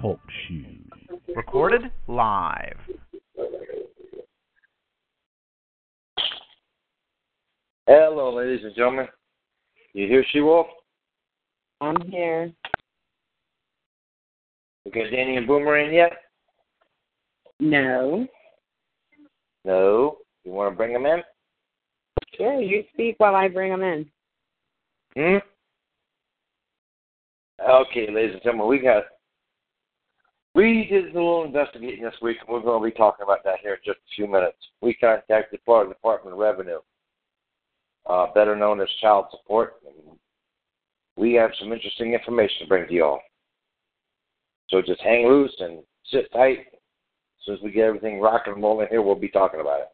Talk shoes. Recorded live. Hello, ladies and gentlemen. You hear She Wolf? I'm here. We got Danny and Boomer in yet? No. No. You want to bring them in? Sure, you speak while I bring them in. Hmm? Okay, ladies and gentlemen, we got. We did a little investigating this week, and we're going to be talking about that here in just a few minutes. We contacted Florida Department of Revenue, uh, better known as Child Support. We have some interesting information to bring to you all. So just hang loose and sit tight. As soon as we get everything rocking and rolling here, we'll be talking about it.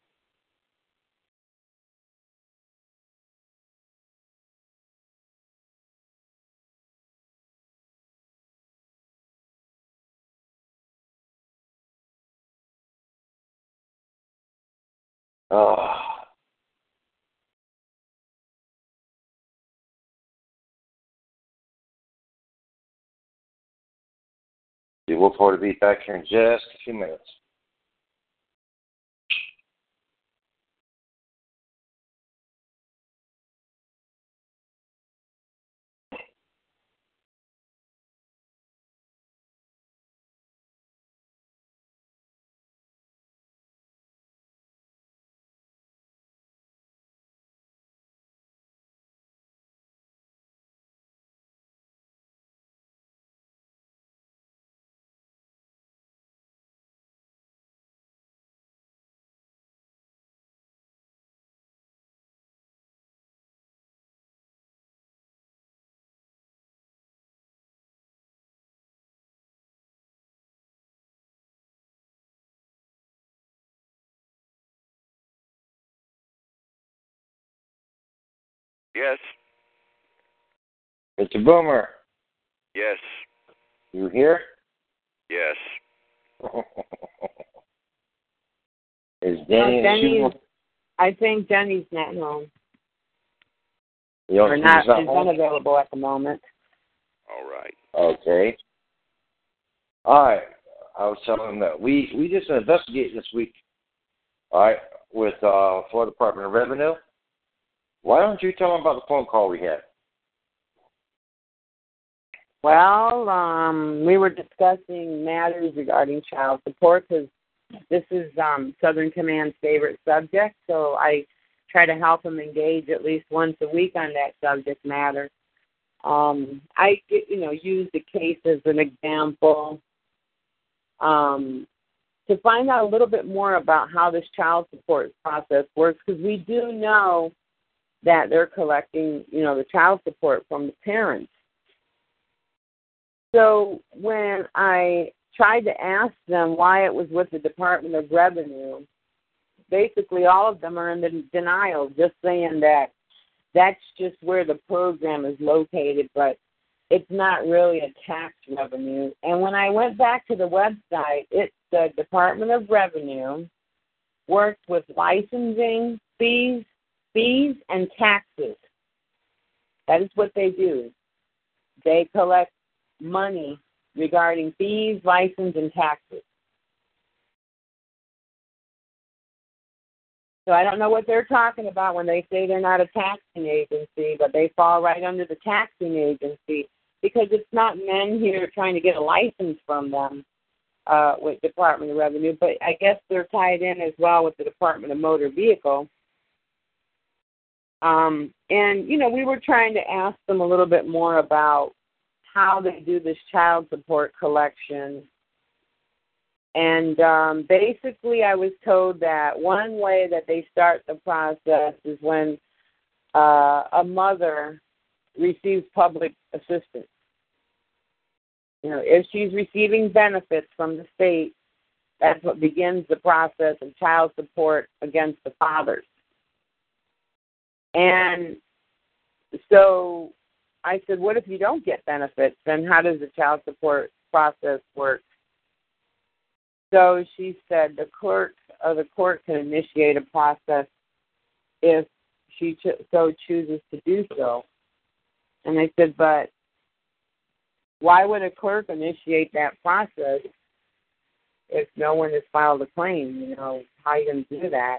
To be back here in just a few minutes. Yes. Mr. Boomer, Yes. you here? Yes. Is Danny No, and She Denny's, Wolf? I think Jenny's not home. You know, or she's not, not she's home? unavailable at the moment. All right. Okay. All right. I was telling them that we we just investigated this week. All right, with uh, Florida Department of Revenue. Why don't you tell them about the phone call we had? Well, um, we were discussing matters regarding child support because this is um, Southern Command's favorite subject. So I try to help them engage at least once a week on that subject matter. Um, I, you know, use the case as an example um, to find out a little bit more about how this child support process works because we do know that they're collecting, you know, the child support from the parents. So when I tried to ask them why it was with the Department of Revenue, basically all of them are in the denial, just saying that that's just where the program is located, but it's not really a tax revenue. And when I went back to the website, it said Department of Revenue works with licensing fees, fees and taxes. That is what they do. They collect money regarding fees, license, and taxes. So I don't know what they're talking about when they say they're not a taxing agency, but they fall right under the taxing agency because it's not men here trying to get a license from them uh, with Department of Revenue, but I guess they're tied in as well with the Department of Motor Vehicle. Um, and you know, we were trying to ask them a little bit more about how they do this child support collection. And um, basically, I was told that one way that they start the process is when uh, a mother receives public assistance. You know, if she's receiving benefits from the state, that's what begins the process of child support against the fathers. And so I said, What if you don't get benefits? Then how does the child support process work? So she said the clerk of the court can initiate a process if she cho- so chooses to do so. And I said, but why would a clerk initiate that process if no one has filed a claim? You know, how are you going to do that?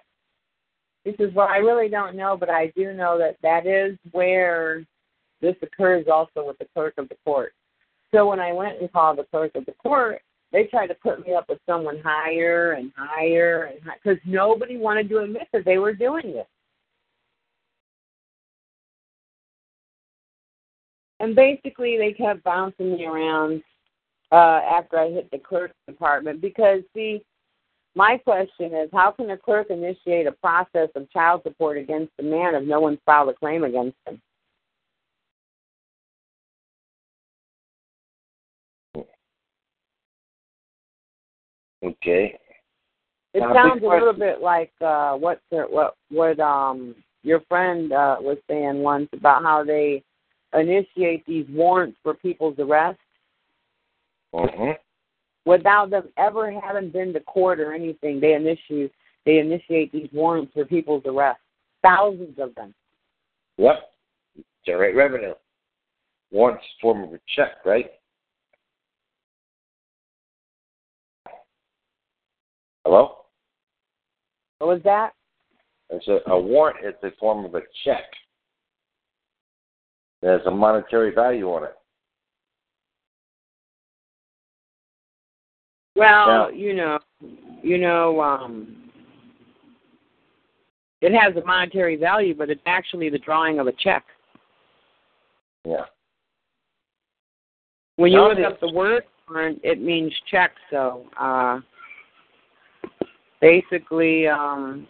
He says, well, I really don't know, but I do know that that is where this occurs also with the clerk of the court. So when I went and called the clerk of the court, they tried to put me up with someone higher and higher and because nobody wanted to admit that they were doing it. And basically, they kept bouncing me around uh, after I hit the clerk's department because, see, my question is how can a clerk initiate a process of child support against a man if no one's filed a claim against him? Okay. It Now, sounds a little bit like uh, what what what um your friend uh, was saying once about how they initiate these warrants for people's arrest Mm-hmm. Without them ever having been to court or anything. They initiate they initiate these warrants for people's arrest, thousands of them. Yep. Generate revenue. Warrants form of a check, right? Hello? What was that? It's a, a warrant is a form of a check. There's a monetary value on it. Well, Yeah. you know, you know, um, it has a monetary value, but it's actually the drawing of a check. Yeah. When you look up the word it means check. So, uh, basically, um,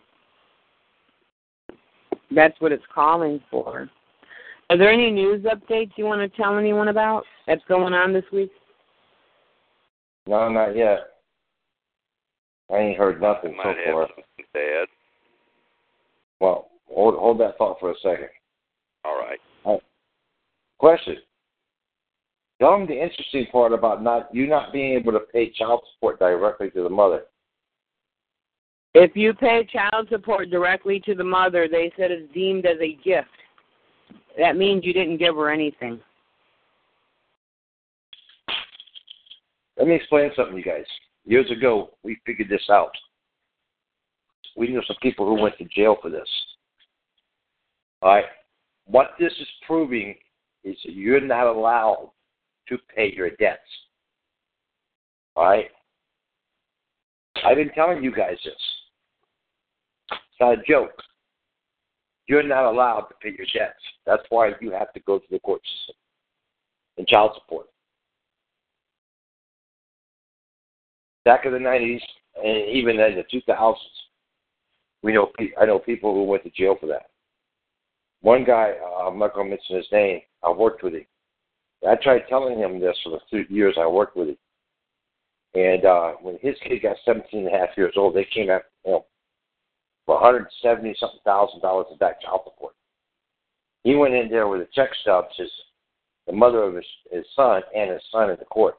that's what it's calling for. Are there any news updates you want to tell anyone about that's going on this week? No, not yet. I ain't heard nothing so have far. something bad. Well, hold hold that thought for a second. All right. Question. Tell them the interesting part about not you not being able to pay child support directly to the mother. If you pay child support directly to the mother, they said it's deemed as a gift. That means you didn't give her anything. Let me explain something you guys. Years ago, we figured this out. We knew some people who went to jail for this. All right. What this is proving is that you're not allowed to pay your debts. All right. I've been telling you guys this. It's not a joke. You're not allowed to pay your debts. That's why you have to go to the court system and child support. Back in the nineties and even in the two thousands, we know I know people who went to jail for that. One guy, uh, I'm not going to mention his name. I worked with him. I tried telling him this for the two years I worked with him. And uh, when his kid got 17 and a half years old, they came after him for 170 something thousand dollars in back child support. He went in there with a check stub, his the mother of his, his son and his son in the court.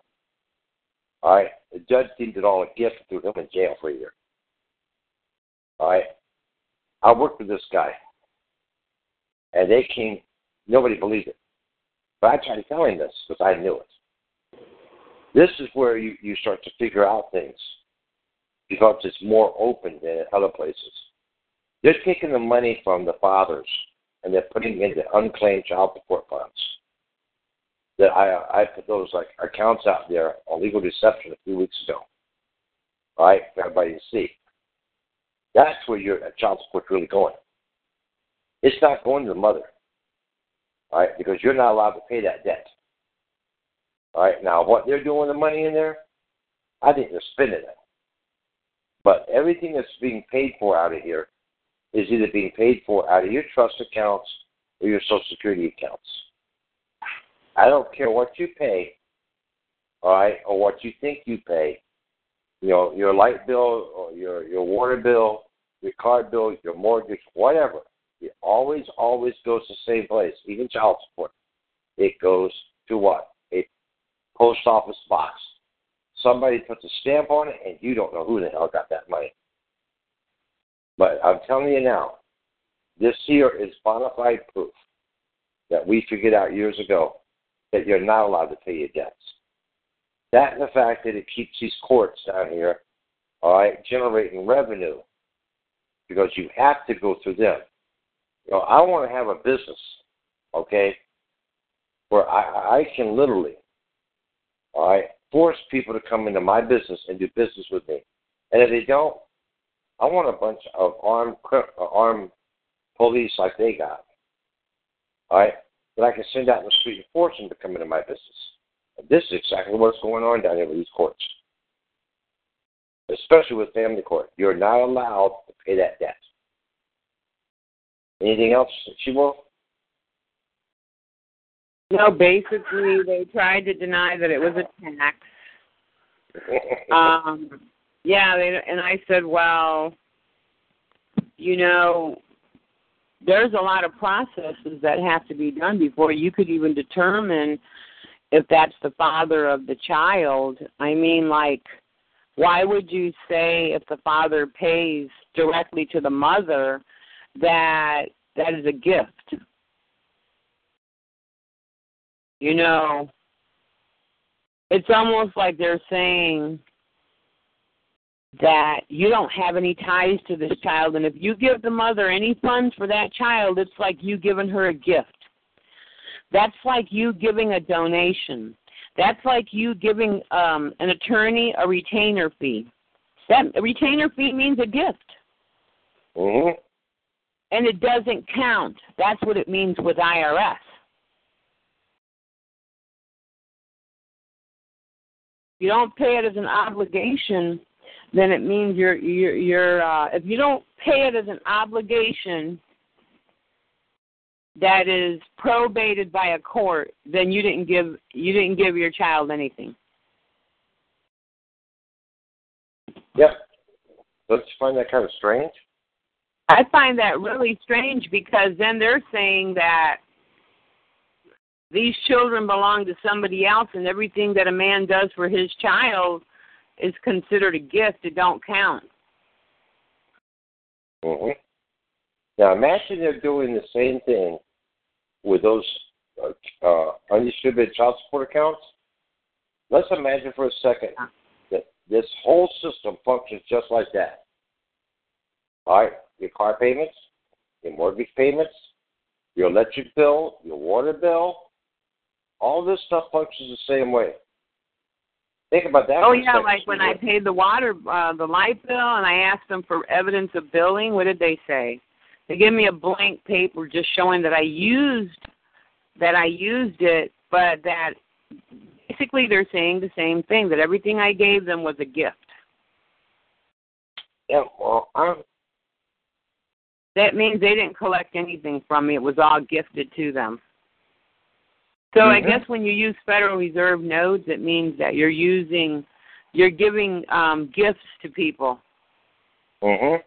All right. The judge deemed it all a gift and threw him in jail for a year. All right. I worked with this guy. And they came, nobody believed it. But I tried to tell him this because I knew it. This is where you, you start to figure out things because it's more open than in other places. They're taking the money from the fathers and they're putting it into unclaimed child support funds that I I put those like accounts out there on legal deception a few weeks ago. Right, for everybody to see. That's where your child support's really going. It's not going to the mother. Right, because you're not allowed to pay that debt. All right, now what they're doing with the money in there, I think they're spending it. But everything that's being paid for out of here is either being paid for out of your trust accounts or your Social Security accounts. I don't care what you pay, all right, or what you think you pay. You know, your light bill or your your water bill, your car bill, your mortgage, whatever. It always, always goes to the same place, even child support. It goes to what? A post office box. Somebody puts a stamp on it, and you don't know who the hell got that money. But I'm telling you now, this here is bona fide proof that we figured out years ago that you're not allowed to pay your debts. That and the fact that it keeps these courts down here, all right, generating revenue because you have to go through them. You know, I want to have a business, okay, where I, I can literally, all right, force people to come into my business and do business with me. And if they don't, I want a bunch of armed uh, armed police like they got. All right, that I can send out in the street and force them to come into my business. And this is exactly what's going on down here with these courts, especially with family court. You're not allowed to pay that debt. Anything else, Shimo? No, basically they tried to deny that it was a tax. um, yeah, they, and I said, well, you know, there's a lot of processes that have to be done before you could even determine if that's the father of the child. I mean, like, why would you say if the father pays directly to the mother that that is a gift? You know, it's almost like they're saying that you don't have any ties to this child, and if you give the mother any funds for that child, it's like you giving her a gift. That's like you giving a donation. That's like you giving um, an attorney a retainer fee. That a retainer fee means a gift. Mm-hmm. And it doesn't count. That's what it means with IRS. You don't pay it as an obligation then it means you're you're you're uh, if you don't pay it as an obligation that is probated by a court, then you didn't give you didn't give your child anything. Yep. Don't you find that kind of strange? I find that really strange because then they're saying that these children belong to somebody else and everything that a man does for his child is considered a gift, it don't count. Mm-hmm. Now imagine they're doing the same thing with those uh, uh, undistributed child support accounts. Let's imagine for a second that this whole system functions just like that. All right, your car payments, your mortgage payments, your electric bill, your water bill, all this stuff functions the same way. Think about that. Oh yeah, like when I paid the water, uh, the light bill, and I asked them for evidence of billing. What did they say? They gave me a blank paper just showing that I used that I used it, but that basically they're saying the same thing that everything I gave them was a gift. Yeah, well, I'm... that means they didn't collect anything from me. It was all gifted to them. So mm-hmm. I guess when you use Federal Reserve notes, it means that you're using, you're giving um, gifts to people. Mhm.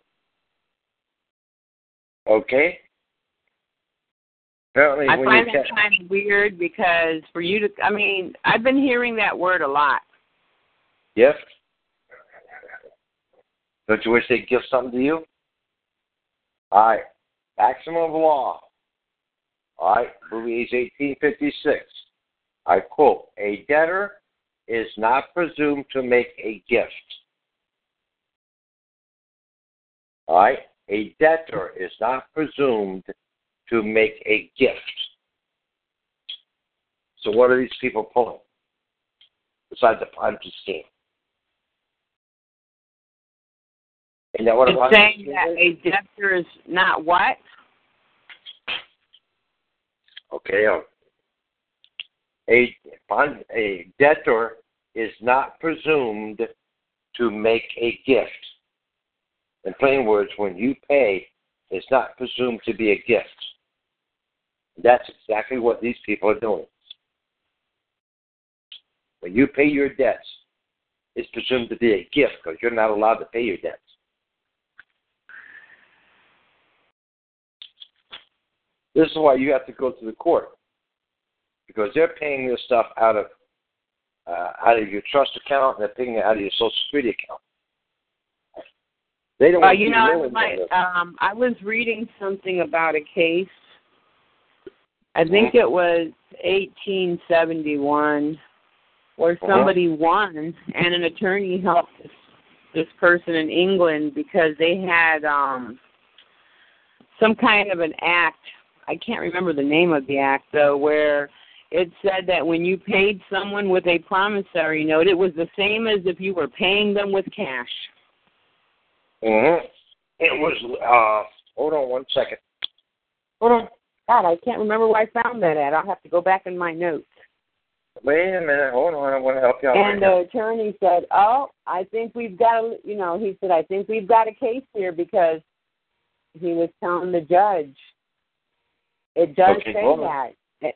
Okay. Apparently, I find that kind of weird because for you to, I mean, I've been hearing that word a lot. Yes. Don't you wish they'd give something to you? All right. Maximum of law all right, Louise 1856. I quote, a debtor is not presumed to make a gift. All right, a debtor is not presumed to make a gift. So what are these people pulling? Besides the Ponzi scheme. And that what it's saying that a debtor is not what? Okay. Um, a a debtor is not presumed to make a gift. In plain words, when you pay, it's not presumed to be a gift. That's exactly what these people are doing. when you pay your debts, it's presumed to be a gift because you're not allowed to pay your debts. This is why you have to go to the court because they're paying this stuff out of uh, out of your trust account and they're paying it out of your Social Security account. They don't Well, want you know, I, um, I was reading something about a case. I think it was 1871, where Uh-huh. somebody won, and an attorney helped this, this person in England because they had um some kind of an act. I can't remember the name of the act though, where it said that when you paid someone with a promissory note, it was the same as if you were paying them with cash. Mm-hmm. It was. Uh, hold on one second. Hold on. God, I can't remember where I found that at. I'll have to go back in my notes. Wait a minute. Hold on. I want to help you out. And right the attorney said, "Oh, I think we've got a, you know," he said, "I think we've got a case here because he was telling the judge it does Okay, say that It-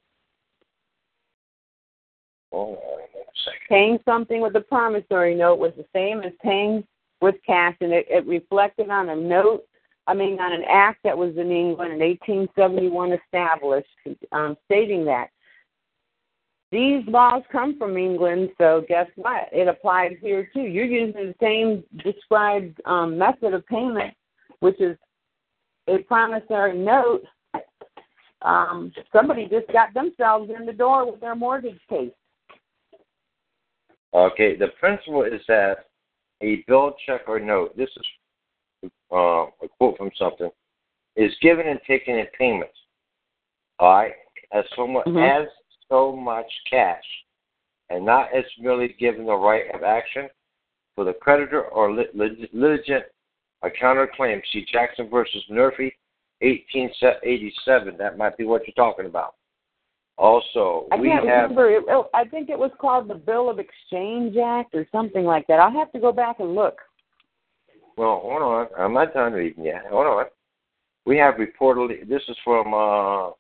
now. Hold on one second. paying something with a promissory note was the same as paying with cash, and it, it reflected on a note. I mean, on an act that was in England in 1871 established, um, stating that these laws come from England, so guess what? It applies here too. You're using the same described um, method of payment, which is a promissory note. Um, somebody just got themselves in the door with their mortgage case. Okay. The principle is that a bill, check, or note. This is uh, a quote from something. Is given and taken in payment. All right. As so much Mhm. as so much cash, and not as merely given the right of action for the creditor or lit- lit- litigant a counterclaim. See Jackson versus Murphy, 1887. That might be what you're talking about. Also, I we can't have remember. It, oh, I think it was called the Bill of Exchange Act or something like that. I'll have to go back and look. well, hold on. I'm not done reading yet. Hold on. We have reportedly. This is from uh,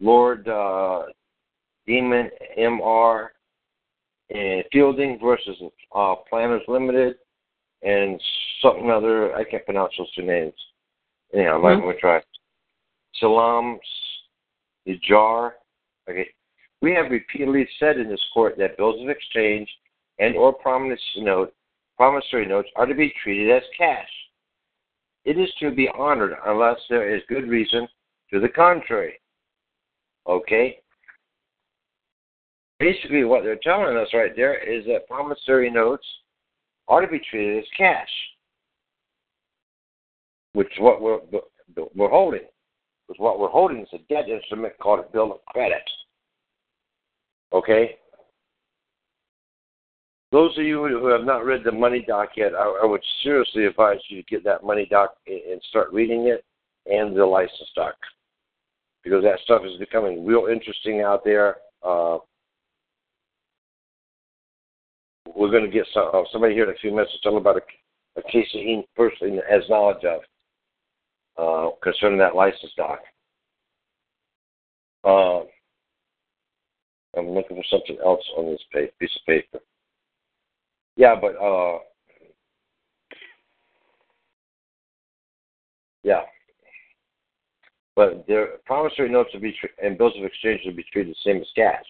Lord uh, Denning M.R. and Fielding versus uh, Planners Limited and something other. I can't pronounce those two names. Anyhow, I'm going to try. Salam Nijar. Okay. We have repeatedly said in this court that bills of exchange and or promise note, promissory notes are to be treated as cash. It is to be honored unless there is good reason to the contrary. Okay? Basically, what they're telling us right there is that promissory notes are to be treated as cash, which is what we're, we're holding. Because what we're holding is a debt instrument called a bill of credit. Okay? Those of you who have not read the money doc yet, I, I would seriously advise you to get that money doc and start reading it and the license doc. Because that stuff is becoming real interesting out there. Uh, we're going to get some, uh, somebody here in a few minutes to tell about a, a case that he personally has knowledge of uh, concerning that license doc. Uh, I'm looking for something else on this piece of paper. Yeah, but uh, yeah, but their promissory notes will be tr- and bills of exchange will be treated the same as cash.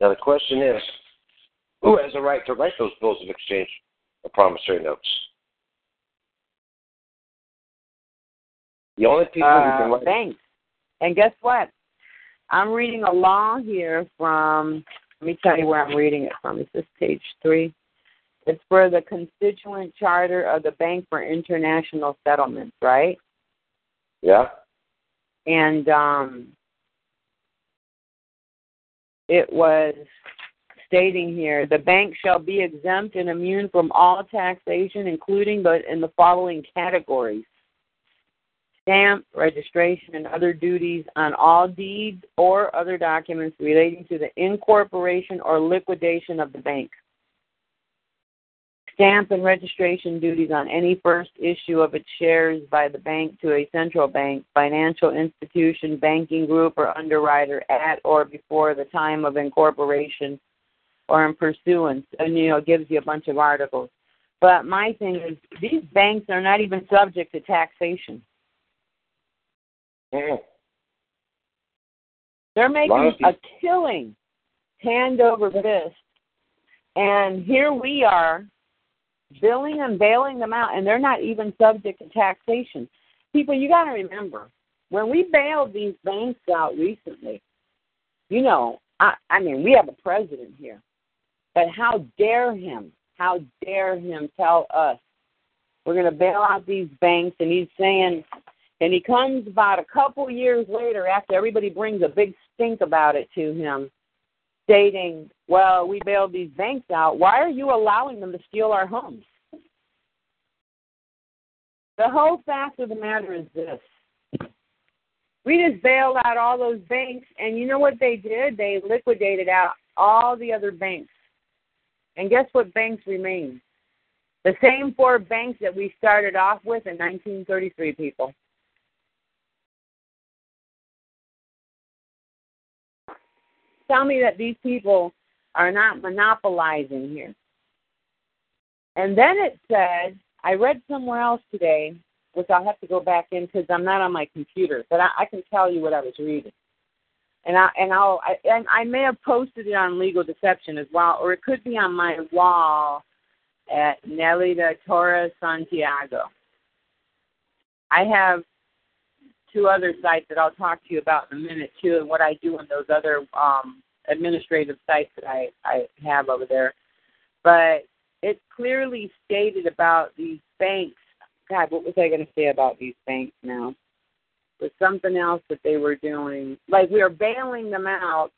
Now the question is, who has the right to write those bills of exchange or promissory notes? The only people who can Uh, write thanks. And guess what? I'm reading a law here from, let me tell you where I'm reading it from. Is this page three? It's for the constituent charter of the Bank for International Settlements, right? yeah. And um, it was stating here the bank shall be exempt and immune from all taxation, including but in the following categories stamp, registration, and other duties on all deeds or other documents relating to the incorporation or liquidation of the bank. Stamp and registration duties on any first issue of its shares by the bank to a central bank, financial institution, banking group, or underwriter at or before the time of incorporation or in pursuance, and you know, it gives you a bunch of articles. But my thing is, these banks are not even subject to taxation. Mm. They're making a killing hand over fist. And here we are billing and bailing them out, and they're not even subject to taxation. People, you got to remember, when we bailed these banks out recently, you know, I, I mean, we have a president here, but how dare him, how dare him tell us we're going to bail out these banks, and he's saying, and he comes about a couple years later after everybody brings a big stink about it to him, stating, well, we bailed these banks out. Why are you allowing them to steal our homes? The whole fact of the matter is this. We just bailed out all those banks, and you know what they did? They liquidated out all the other banks. And guess what banks remain? The same four banks that we started off with in 1933, people. Tell me that these people are not monopolizing here. And then it said, I read somewhere else today, which I'll have to go back in because I'm not on my computer, but I, I can tell you what I was reading. And I and I'll I, and I may have posted it on Legal Deception as well, or it could be on my wall at Nelly de Torres Santiago. I have two other sites that I'll talk to you about in a minute too, and what I do on those other um, administrative sites that I I have over there. But it clearly stated about these banks. God, what was I going to say about these banks now? Was something else that they were doing. Like we are bailing them out,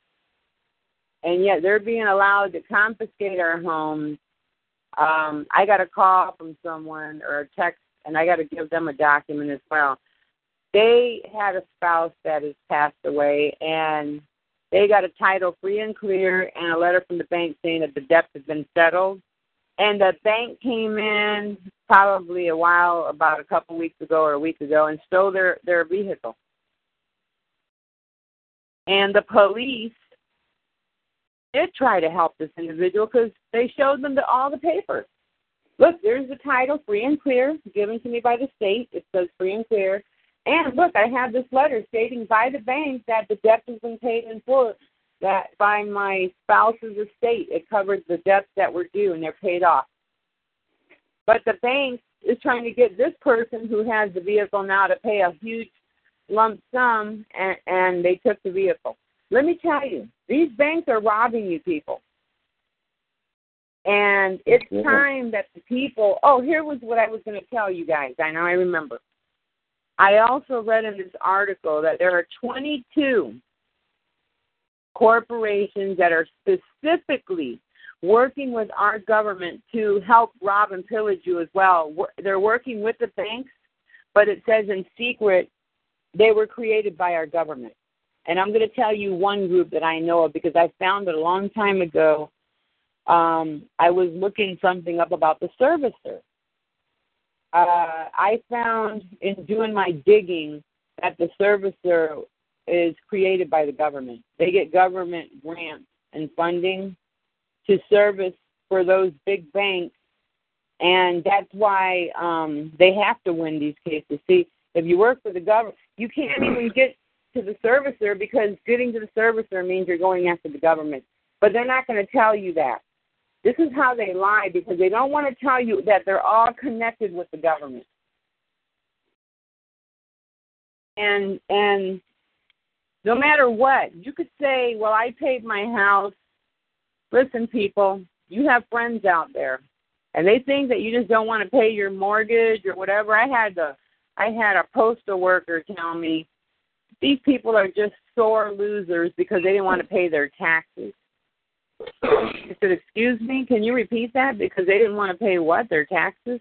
and yet they're being allowed to confiscate our homes. Um, I got a call from someone or a text, and I got to give them a document as well. They had a spouse that has passed away, and they got a title free and clear and a letter from the bank saying that the debt has been settled. And the bank came in probably a while, about a couple weeks ago or a week ago, and stole their their vehicle. And the police did try to help this individual because they showed them the, all the papers. Look, there's the title, free and clear, given to me by the state. It says free and clear. And look, I have this letter stating by the bank that the debt has been paid in full that by my spouse's estate, it covered the debts that were due and they're paid off. But the bank is trying to get this person who has the vehicle now to pay a huge lump sum, and, and they took the vehicle. Let me tell you, these banks are robbing you people. And it's time that the people. Oh, here was what I was going to tell you guys. I know I remember. I also read in this article that there are 22 corporations that are specifically working with our government to help rob and pillage you as well. They're working with the banks, but it says in secret they were created by our government. And I'm going to tell you one group that I know of because I found it a long time ago. Um, I was looking something up about the servicer. Uh, I found in doing my digging that the servicer is created by the government. They get government grants and funding to service for those big banks, and that's why um, they have to win these cases. See, if you work for the government, you can't even get to the servicer because getting to the servicer means you're going after the government. But they're not going to tell you that. This is how they lie because they don't want to tell you that they're all connected with the government. And and no matter what, you could say, "Well, I paid my house." Listen, people, you have friends out there, and they think that you just don't want to pay your mortgage or whatever. I had the I had a postal worker tell me these people are just sore losers because they didn't want to pay their taxes. I said, "Excuse me, can you repeat that? Because they didn't want to pay what their taxes."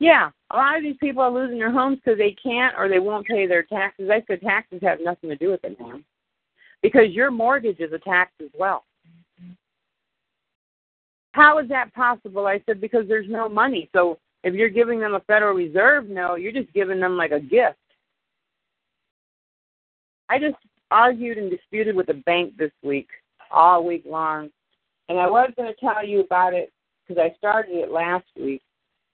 Yeah, a lot of these people are losing their homes because they can't or they won't pay their taxes. I said taxes have nothing to do with it, ma'am, because your mortgage is a tax as well. How is that possible? I said because there's no money. So if you're giving them a Federal Reserve note, you're just giving them like a gift. I just argued and disputed with a bank this week, all week long, And I was going to tell you about it because I started it last week,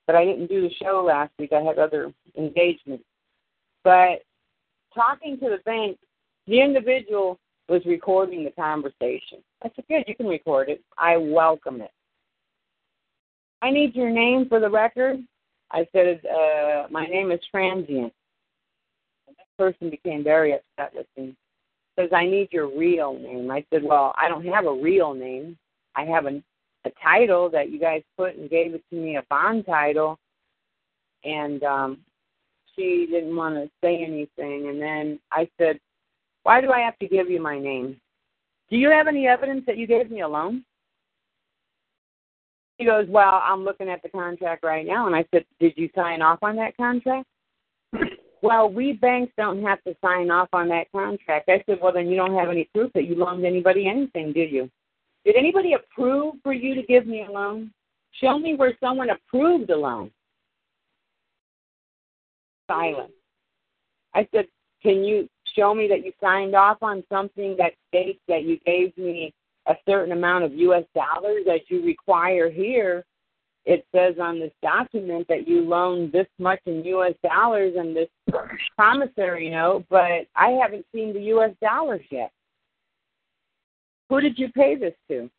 but I didn't do the show last week. I had other engagements. But talking to the bank, the individual was recording the conversation. I said, Good, you can record it. I welcome it. I need your name for the record. I said, uh, My name is Transient. And that person became very upset with me. Says, I need your real name. I said, Well, I don't have a real name. I have a, a title that you guys put and gave it to me, a bond title. And um, she didn't want to say anything. And then I said, Why do I have to give you my name? Do you have any evidence that you gave me a loan? She goes, Well, I'm looking at the contract right now. And I said, Did you sign off on that contract? Well, we banks don't have to sign off on that contract. I said, Well, then you don't have any proof that you loaned anybody anything, did you? Did anybody approve for you to give me a loan? Show me where someone approved a loan. Silence. I said, Can you show me that you signed off on something that states that you gave me a certain amount of U.S. dollars as you require here? It says on this document that you loaned this much in U.S. dollars and this promissory note, but I haven't seen the U.S. dollars yet. Who did you pay this to?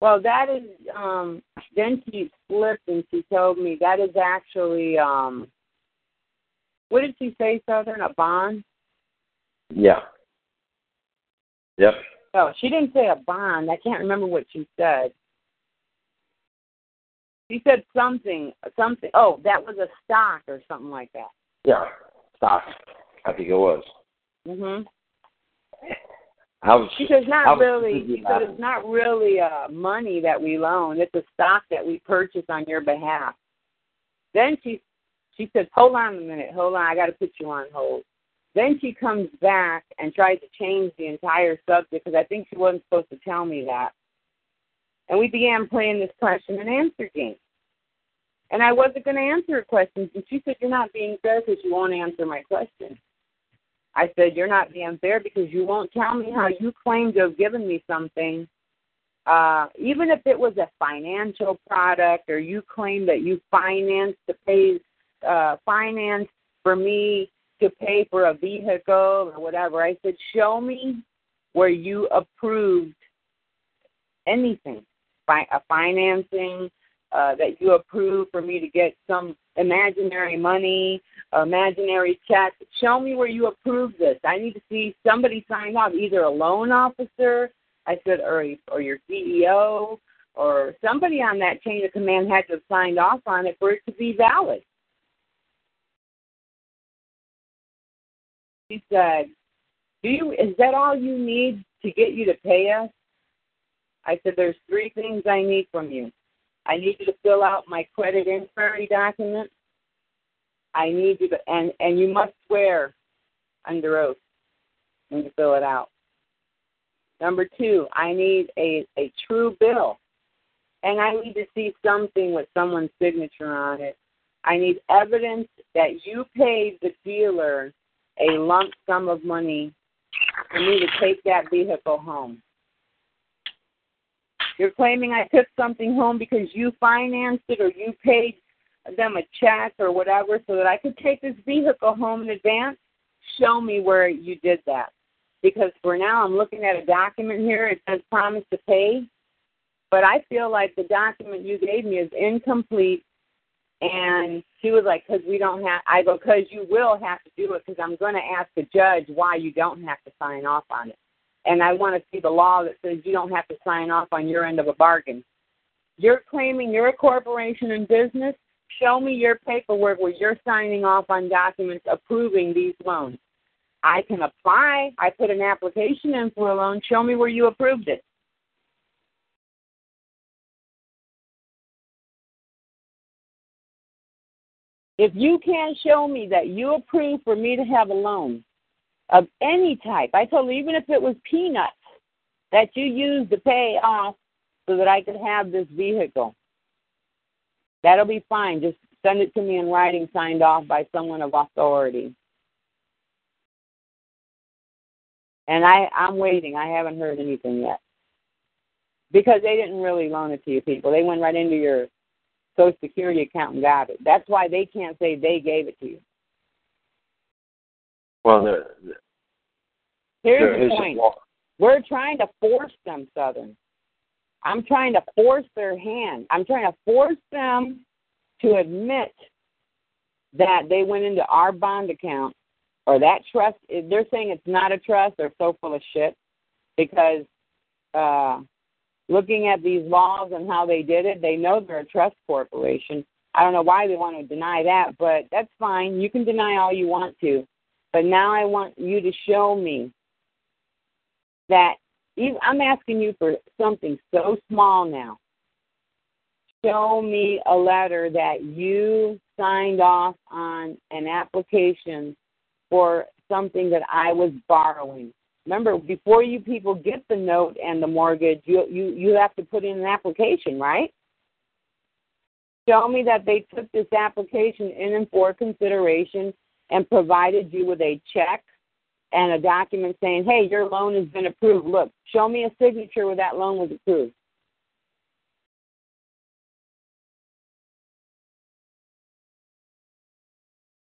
Well, that is, um, then she slipped and she told me that is actually, um, what did she say, Southern? A bond? Yeah. Yep. Oh, she didn't say a bond. I can't remember what she said. She said something, something. Oh, that was a stock or something like that. Yeah, stock. I think it was. Mhm. I was, She says I not was really. thinking She about said it's not really uh, money that we loan. It's a stock that we purchase on your behalf. Then she she says, "Hold on a minute. Hold on. I got to put you on hold." Then she comes back and tries to change the entire subject because I think she wasn't supposed to tell me that. And we began playing this question and answer game. And I wasn't going to answer her questions. And she said, You're not being fair because you won't answer my question. I said, You're not being fair because you won't tell me how you claim to have given me something. Uh, even if it was a financial product or you claim that you financed to pay uh, finance for me to pay for a vehicle or whatever. I said, Show me where you approved anything, a financing, uh, that you approve for me to get some imaginary money, imaginary check. Show me where you approved this. I need to see somebody sign off, either a loan officer, I said, or or your CEO, or somebody on that chain of command had to have signed off on it for it to be valid. She said, "Do you? Is that all you need to get you to pay us?" I said, "There's three things I need from you. I need you to fill out my credit inquiry document. I need you to, and and you must swear under oath when you fill it out. Number two, I need a a true bill, and I need to see something with someone's signature on it. I need evidence that you paid the dealer a lump sum of money for me to take that vehicle home. You're claiming I took something home because you financed it or you paid them a check or whatever so that I could take this vehicle home in advance. Show me where you did that. Because for now, I'm looking at a document here. It says promise to pay. But I feel like the document you gave me is incomplete. And she was like, because we don't have, I go, because you will have to do it because I'm going to ask the judge why you don't have to sign off on it and I want to see the law that says you don't have to sign off on your end of a bargain. You're claiming you're a corporation in business. Show me your paperwork where you're signing off on documents approving these loans. I can apply. I put an application in for a loan. Show me where you approved it. If you can't show me that you approved for me to have a loan, of any type. I told her even if it was peanuts that you used to pay off so that I could have this vehicle. That'll be fine. Just send it to me in writing signed off by someone of authority. And I, I'm waiting. I haven't heard anything yet. because they didn't really loan it to you people. They went right into your Social Security account and got it. That's why they can't say they gave it to you. Well, the, the, Here's there the point. We're trying to force them, Southern. I'm trying to force their hand. I'm trying to force them to admit that they went into our bond account or that trust. They're saying it's not a trust, they're so full of shit because uh, looking at these laws and how they did it, they know they're a trust corporation. I don't know why they want to deny that, but that's fine. You can deny all you want to. But now I want you to show me that even, I'm asking you for something so small now. Show me a letter that you signed off on an application for something that I was borrowing. Remember, before you people get the note and the mortgage, you you you have to put in an application, right? Show me that they took this application in and for consideration and provided you with a check and a document saying, hey, your loan has been approved. Look, show me a signature where that loan was approved.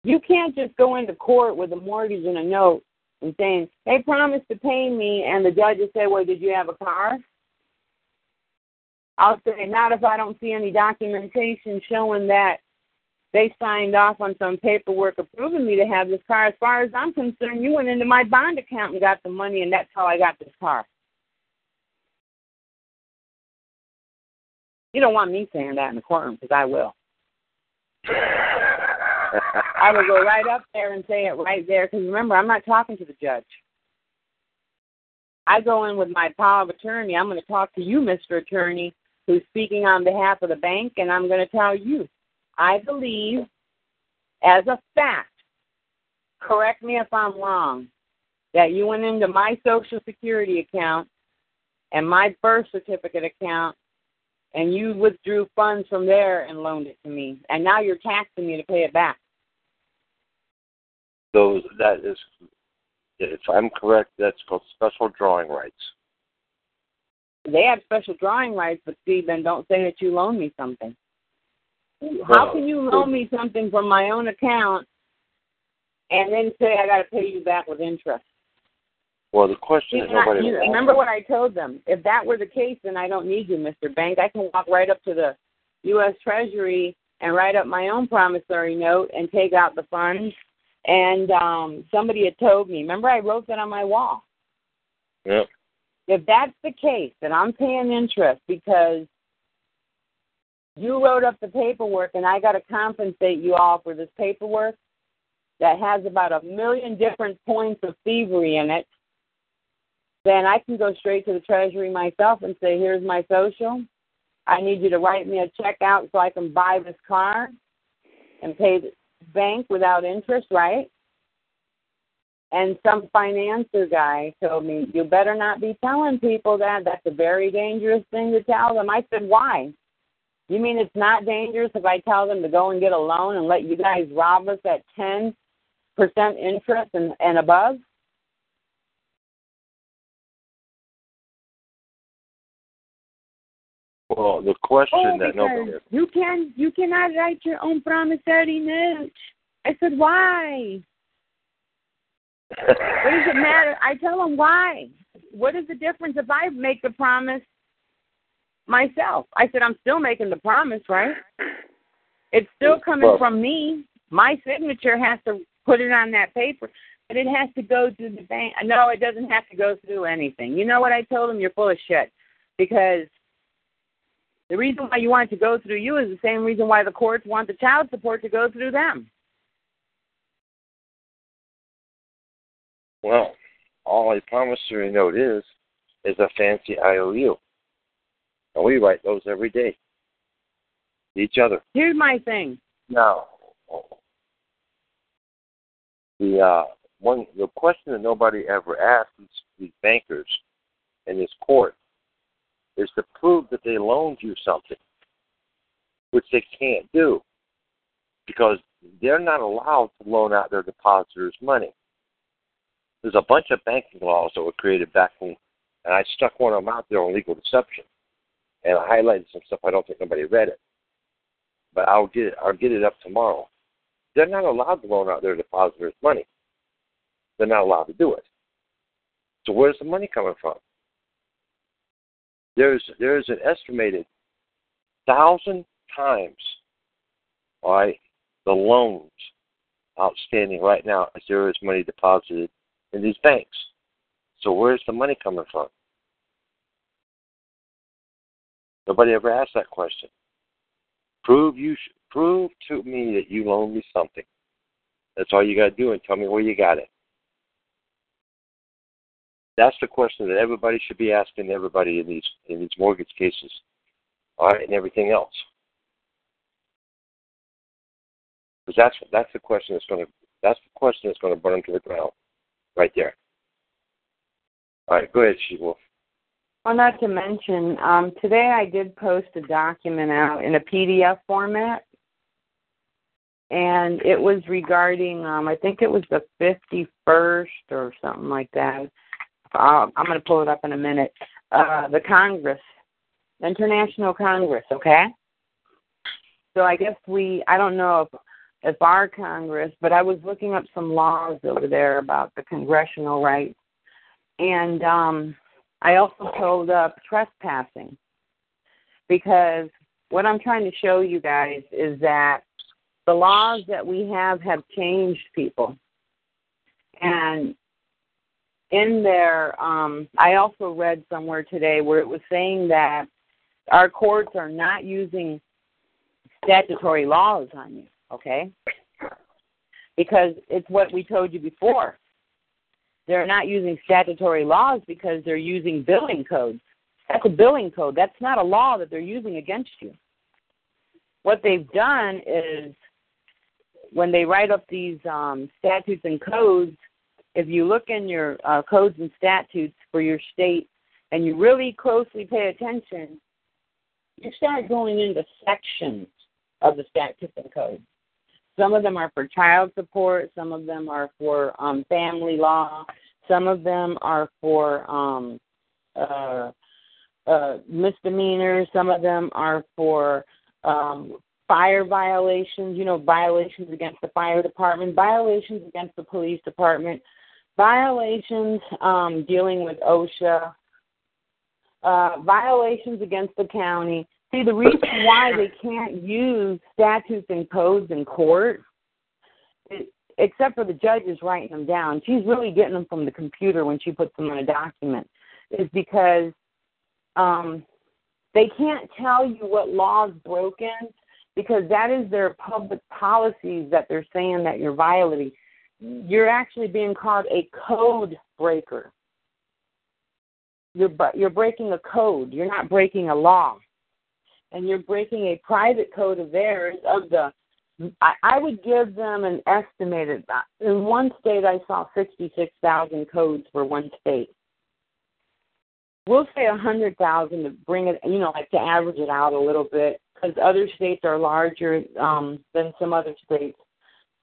You can't just go into court with a mortgage and a note and saying, they promised to pay me, and the judge will say, well, did you have a car? I'll say, not if I don't see any documentation showing that they signed off on some paperwork approving me to have this car. As far as I'm concerned, you went into my bond account and got the money, and that's how I got this car. You don't want me saying that in the courtroom because I will. I will go right up there and say it right there because remember, I'm not talking to the judge. I go in with my power of attorney. I'm going to talk to you, Mr. Attorney, who's speaking on behalf of the bank, and I'm going to tell you I believe, as a fact, correct me if I'm wrong, that you went into my Social Security account and my birth certificate account and you withdrew funds from there and loaned it to me. And now you're taxing me to pay it back. Those that is, if I'm correct, that's called special drawing rights. They have special drawing rights, but Steve, then don't say that you loaned me something. How can you loan me something from my own account and then say I got to pay you back with interest? Well, the question is nobody. You, remember what I told them? If that were the case, then I don't need you, Mr. Bank. I can walk right up to the U.S. Treasury and write up my own promissory note and take out the funds. And um somebody had told me. Remember, I wrote that on my wall. Yep. If that's the case, then I'm paying interest because you wrote up the paperwork and I got to compensate you all for this paperwork that has about a million different points of thievery in it, then I can go straight to the Treasury myself and say, here's my social. I need you to write me a check out so I can buy this car and pay the bank without interest, right? And some financier guy told me, you better not be telling people that. That's a very dangerous thing to tell them. I said, why? You mean it's not dangerous if I tell them to go and get a loan and let you guys rob us at 10% interest and, and above? Well, the question oh, that nobody. you can you cannot write your own promissory note. I said, why? what does it matter? I tell them why. What is the difference if I make the promise myself? I said, I'm still making the promise, right? It's still coming Well- from me. My signature has to put it on that paper, but it has to go through the bank. No, it doesn't have to go through anything. You know what I told them? You're full of shit. Because the reason why you want it to go through you is the same reason why the courts want the child support to go through them. Well, all a promissory note is is a fancy IOU, and we write those every day. Each other. Here's my thing. Now, the uh, one the question that nobody ever asks these, these bankers in this court is to prove that they loaned you something, which they can't do because they're not allowed to loan out their depositors money. There's a bunch of banking laws that were created back when, and I stuck one of them out there on legal deception. And I highlighted some stuff. I don't think nobody read it, but I'll get it. I'll get it up tomorrow. They're not allowed to loan out their depositors money. They're not allowed to do it. So where's the money coming from? There's there's an estimated thousand times, all right, the loans outstanding right now as there is money deposited in these banks. So where's the money coming from? Nobody ever asked that question. Prove you prove to me that you loaned me something. That's all you got to do, and tell me where you got it. That's the question that everybody should be asking everybody in these in these mortgage cases, all right, and everything else. Because that's that's the question that's going to that's the question that's going to burn them to the ground, right there. All right, go ahead, She Wolf. Well, not to mention, um, today I did post a document out in a PDF format, and it was regarding, um, I think it was the 51st or something like that. I'm going to pull it up in a minute. Uh, the Congress, International Congress, okay? So I guess we, I don't know if if our Congress, but I was looking up some laws over there about the congressional rights, and um, I also pulled up trespassing because what I'm trying to show you guys is that the laws that we have have changed people, and in there, um, I also read somewhere today where it was saying that our courts are not using statutory laws on you okay? Because it's what we told you before. They're not using statutory laws because they're using billing codes. That's a billing code. That's not a law that they're using against you. What they've done is when they write up these um, statutes and codes, if you look in your uh, codes and statutes for your state and you really closely pay attention, you start going into sections of the statutes and codes. Some of them are for child support. Some of them are for um, family law. Some of them are for um, uh, uh, misdemeanors. Some of them are for um, fire violations, you know, violations against the fire department, violations against the police department, violations um, dealing with OSHA, uh, violations against the county, See, the reason why they can't use statutes and codes in court, except for the judges writing them down, she's really getting them from the computer when she puts them in a document, is because um, they can't tell you what laws broken because that is their public policies that they're saying that you're violating. You're actually being called a code breaker. You're you're breaking a code. You're not breaking a law and you're breaking a private code of theirs of the I, I would give them an estimated in one state I saw sixty six thousand codes for one state. We'll say a hundred thousand to bring it you know, like to average it out a little bit because other states are larger um than some other states.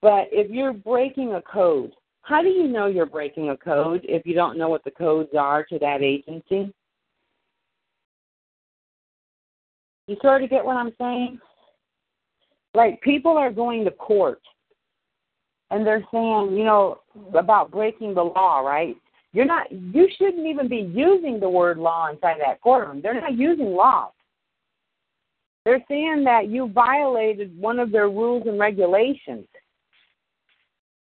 But if you're breaking a code, how do you know you're breaking a code if you don't know what the codes are to that agency? You sort of get what I'm saying? Like people are going to court and they're saying, you know, about breaking the law, right? You're not you shouldn't even be using the word law inside that courtroom. They're not using law. They're saying that you violated one of their rules and regulations.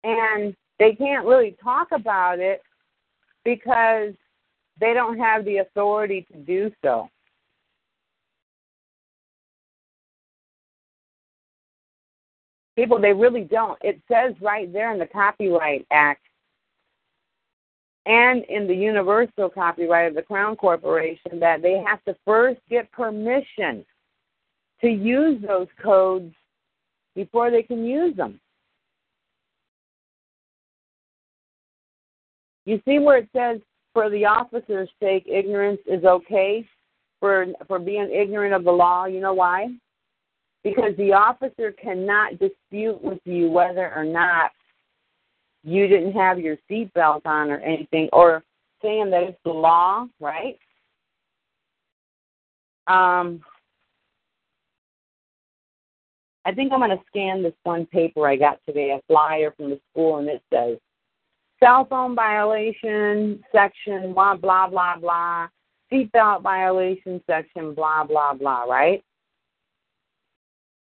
And they can't really talk about it because they don't have the authority to do so. People, they really don't. It says right there in the Copyright Act and in the universal copyright of the Crown Corporation that they have to first get permission to use those codes before they can use them. You see where it says, for the officer's sake, ignorance is okay for for being ignorant of the law. You know why? Because the officer cannot dispute with you whether or not you didn't have your seatbelt on or anything, or saying that it's the law, right? Um, I think I'm going to scan this one paper I got today, a flyer from the school, and it says cell phone violation section, blah, blah, blah, blah, seatbelt violation section, blah, blah, blah, right?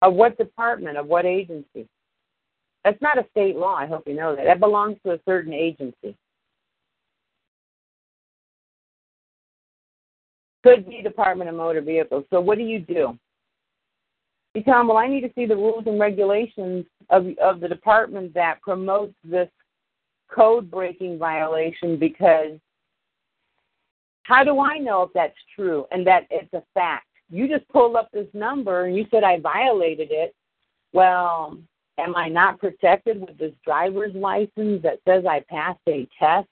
Of what department, of what agency? That's not a state law, I hope you know that. That belongs to a certain agency. Could be Department of Motor Vehicles. So what do you do? You tell them, well, I need to see the rules and regulations of of the department that promotes this code breaking violation because how do I know if that's true and that it's a fact? You just pulled up this number and you said I violated it. Well, am I not protected with this driver's license that says I passed a test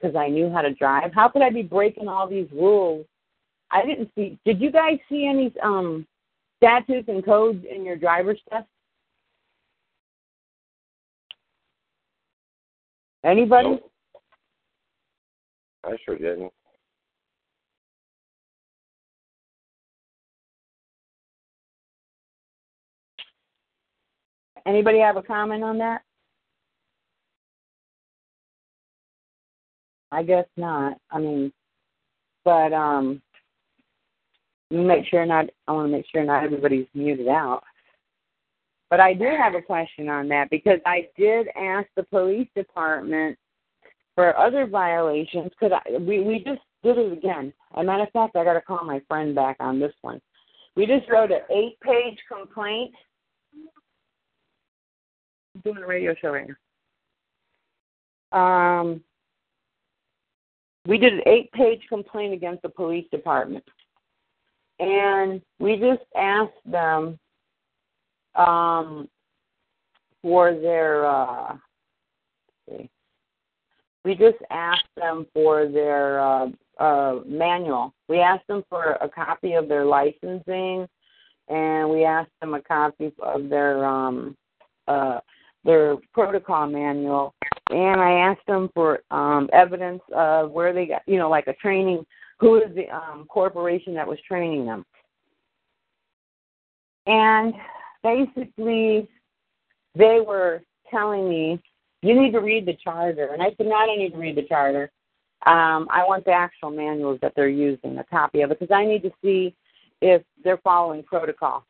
because I knew how to drive? How could I be breaking all these rules? I didn't see. Did you guys see any um statutes and codes in your driver's test? Anybody? Nope. I sure didn't. Anybody have a comment on that? I guess not. I mean, but um, make sure not. I want to make sure not everybody's muted out. But I do have a question on that because I did ask the police department for other violations. because? We we just did it again. As a matter of fact, I got to call my friend back on this one. We just wrote an eight-page complaint. Doing a radio show right now. Um, we did an eight-page complaint against the police department and we just asked them um, for their uh, we just asked them for their uh, uh, manual. We asked them for a copy of their licensing, and we asked them a copy of their um, uh, their protocol manual, and I asked them for um, evidence of where they got, you know, like a training who is the um, corporation that was training them. And basically, they were telling me, you need to read the charter. And I said, no, I don't need to read the charter. Um, I want the actual manuals that they're using, a copy of it, because I need to see if they're following protocol.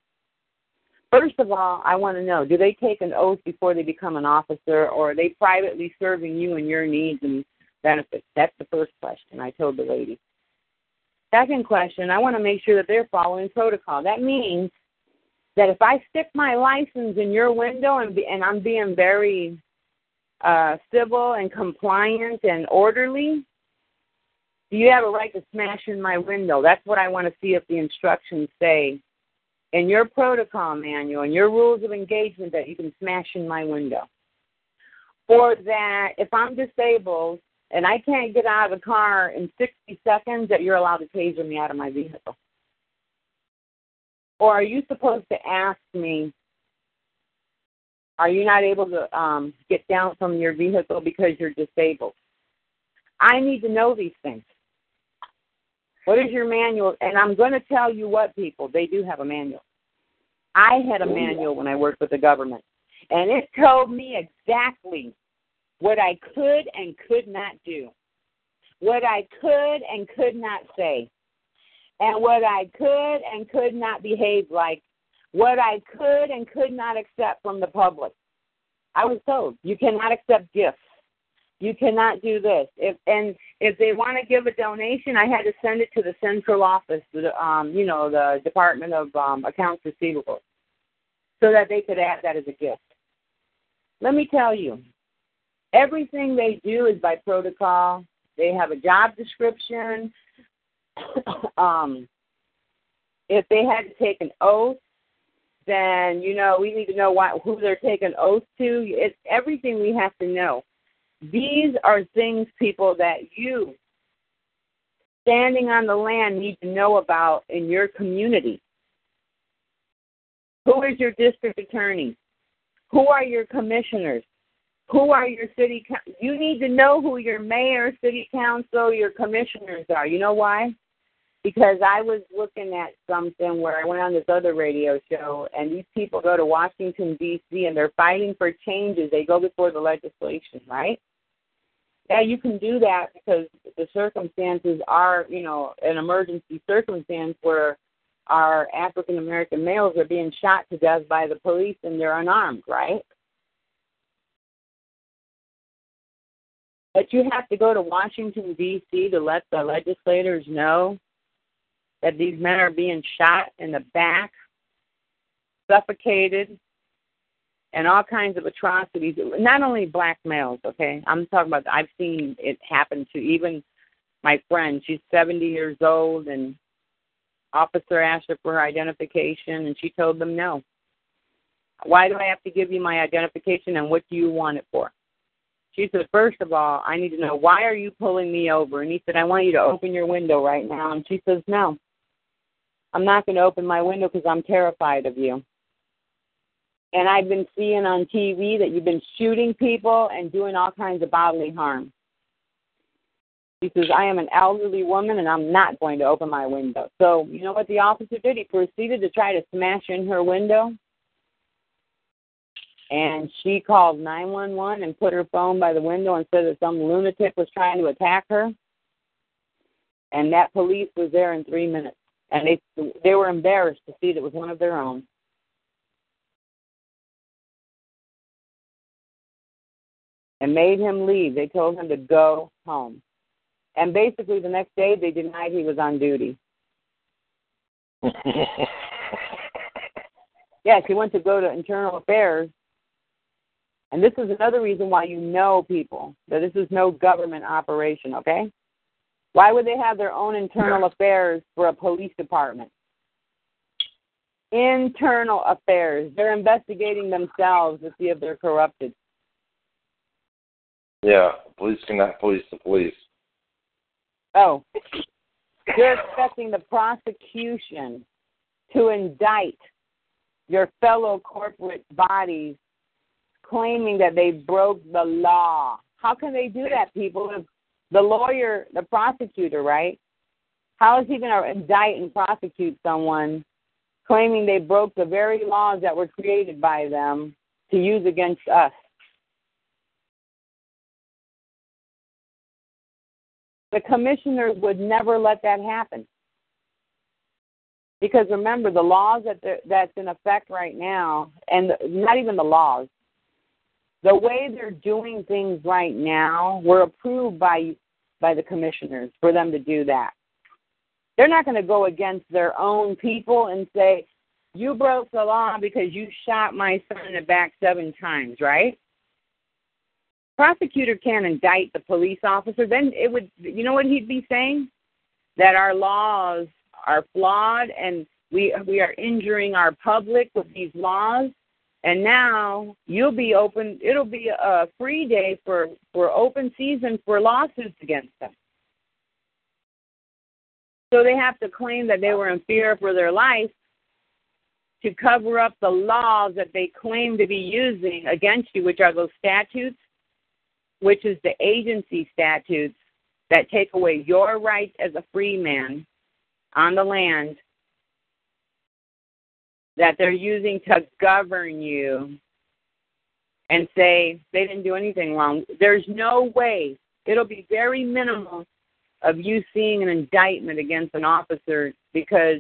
First of all, I want to know do they take an oath before they become an officer, or are they privately serving you and your needs and benefits? That's the first question I told the lady. Second question, I want to make sure that they're following protocol. That means that if I stick my license in your window and, be, and I'm being very uh, civil and compliant and orderly, do you have a right to smash in my window. That's what I want to see if the instructions say in your protocol manual and your rules of engagement that you can smash in my window. Or that if I'm disabled and I can't get out of the car in 60 seconds, that you're allowed to taser me out of my vehicle? Or are you supposed to ask me, are you not able to um, get down from your vehicle because you're disabled? I need to know these things. What is your manual? And I'm going to tell you what, people, they do have a manual. I had a oh, manual when I worked with the government, and it told me exactly what I could and could not do, what I could and could not say, and what I could and could not behave like, what I could and could not accept from the public. I was told you cannot accept gifts. You cannot do this. If and if they want to give a donation, I had to send it to the central office, the um, you know, the Department of um, Accounts Receivable, so that they could add that as a gift. Let me tell you, Everything they do is by protocol. They have a job description. um, if they had to take an oath, then you know we need to know why, who they're taking oath to. It's everything we have to know. These are things, people, that you, standing on the land, need to know about in your community. Who is your district attorney? Who are your commissioners? Who are your city? You need to know who your mayor, city council, your commissioners are. You know why? because I was looking at something where I went on this other radio show, and these people go to Washington D.C. and they're fighting for changes. They go before the legislation, right? Yeah, you can do that because the circumstances are, you know, an emergency circumstance where our African American males are being shot to death by the police and they're unarmed, right? But you have to go to Washington, D.C. to let the legislators know that these men are being shot in the back, suffocated, and all kinds of atrocities. Not only black males, okay? I'm talking about, I've seen it happen to even my friend. She's 70 years old, and officer asked her for her identification, and she told them no. Why do I have to give you my identification, and what do you want it for? She said, first of all, I need to know why are you pulling me over? And he said, I want you to open your window right now. And she says, no. I'm not going to open my window because I'm terrified of you. And I've been seeing on TV that you've been shooting people and doing all kinds of bodily harm. He says, I am an elderly woman and I'm not going to open my window. So, you know what the officer did? He proceeded to try to smash in her window. And she called 911 and put her phone by the window and said that some lunatic was trying to attack her. And that police was there in three minutes and they they were embarrassed to see that it was one of their own. And made him leave. They told him to go home. And basically the next day they denied he was on duty. yes, he went to go to internal affairs. And this is another reason why you know people that this is no government operation, okay? Why would they have their own internal affairs for a police department? Internal affairs. They're investigating themselves to see if they're corrupted. Yeah, police cannot police the police. Oh, they're expecting the prosecution to indict your fellow corporate bodies claiming that they broke the law. How can they do that, people, if the lawyer, the prosecutor, right? How is he going to indict and prosecute someone claiming they broke the very laws that were created by them to use against us? The commissioners would never let that happen. Because remember, the laws that that's in effect right now, and not even the laws, the way they're doing things right now were approved by by the commissioners for them to do that. They're not going to go against their own people and say, you broke the law because you shot my son in the back seven times, right? Prosecutor can't indict the police officer. Then it would, you know what he'd be saying? That our laws are flawed and we we are injuring our public with these laws and now you'll be open it'll be a free day for for open season for lawsuits against them so they have to claim that they were in fear for their life to cover up the laws that they claim to be using against you which are those statutes which is the agency statutes that take away your rights as a free man on the land that they're using to govern you and say they didn't do anything wrong. There's no way, it'll be very minimal of you seeing an indictment against an officer because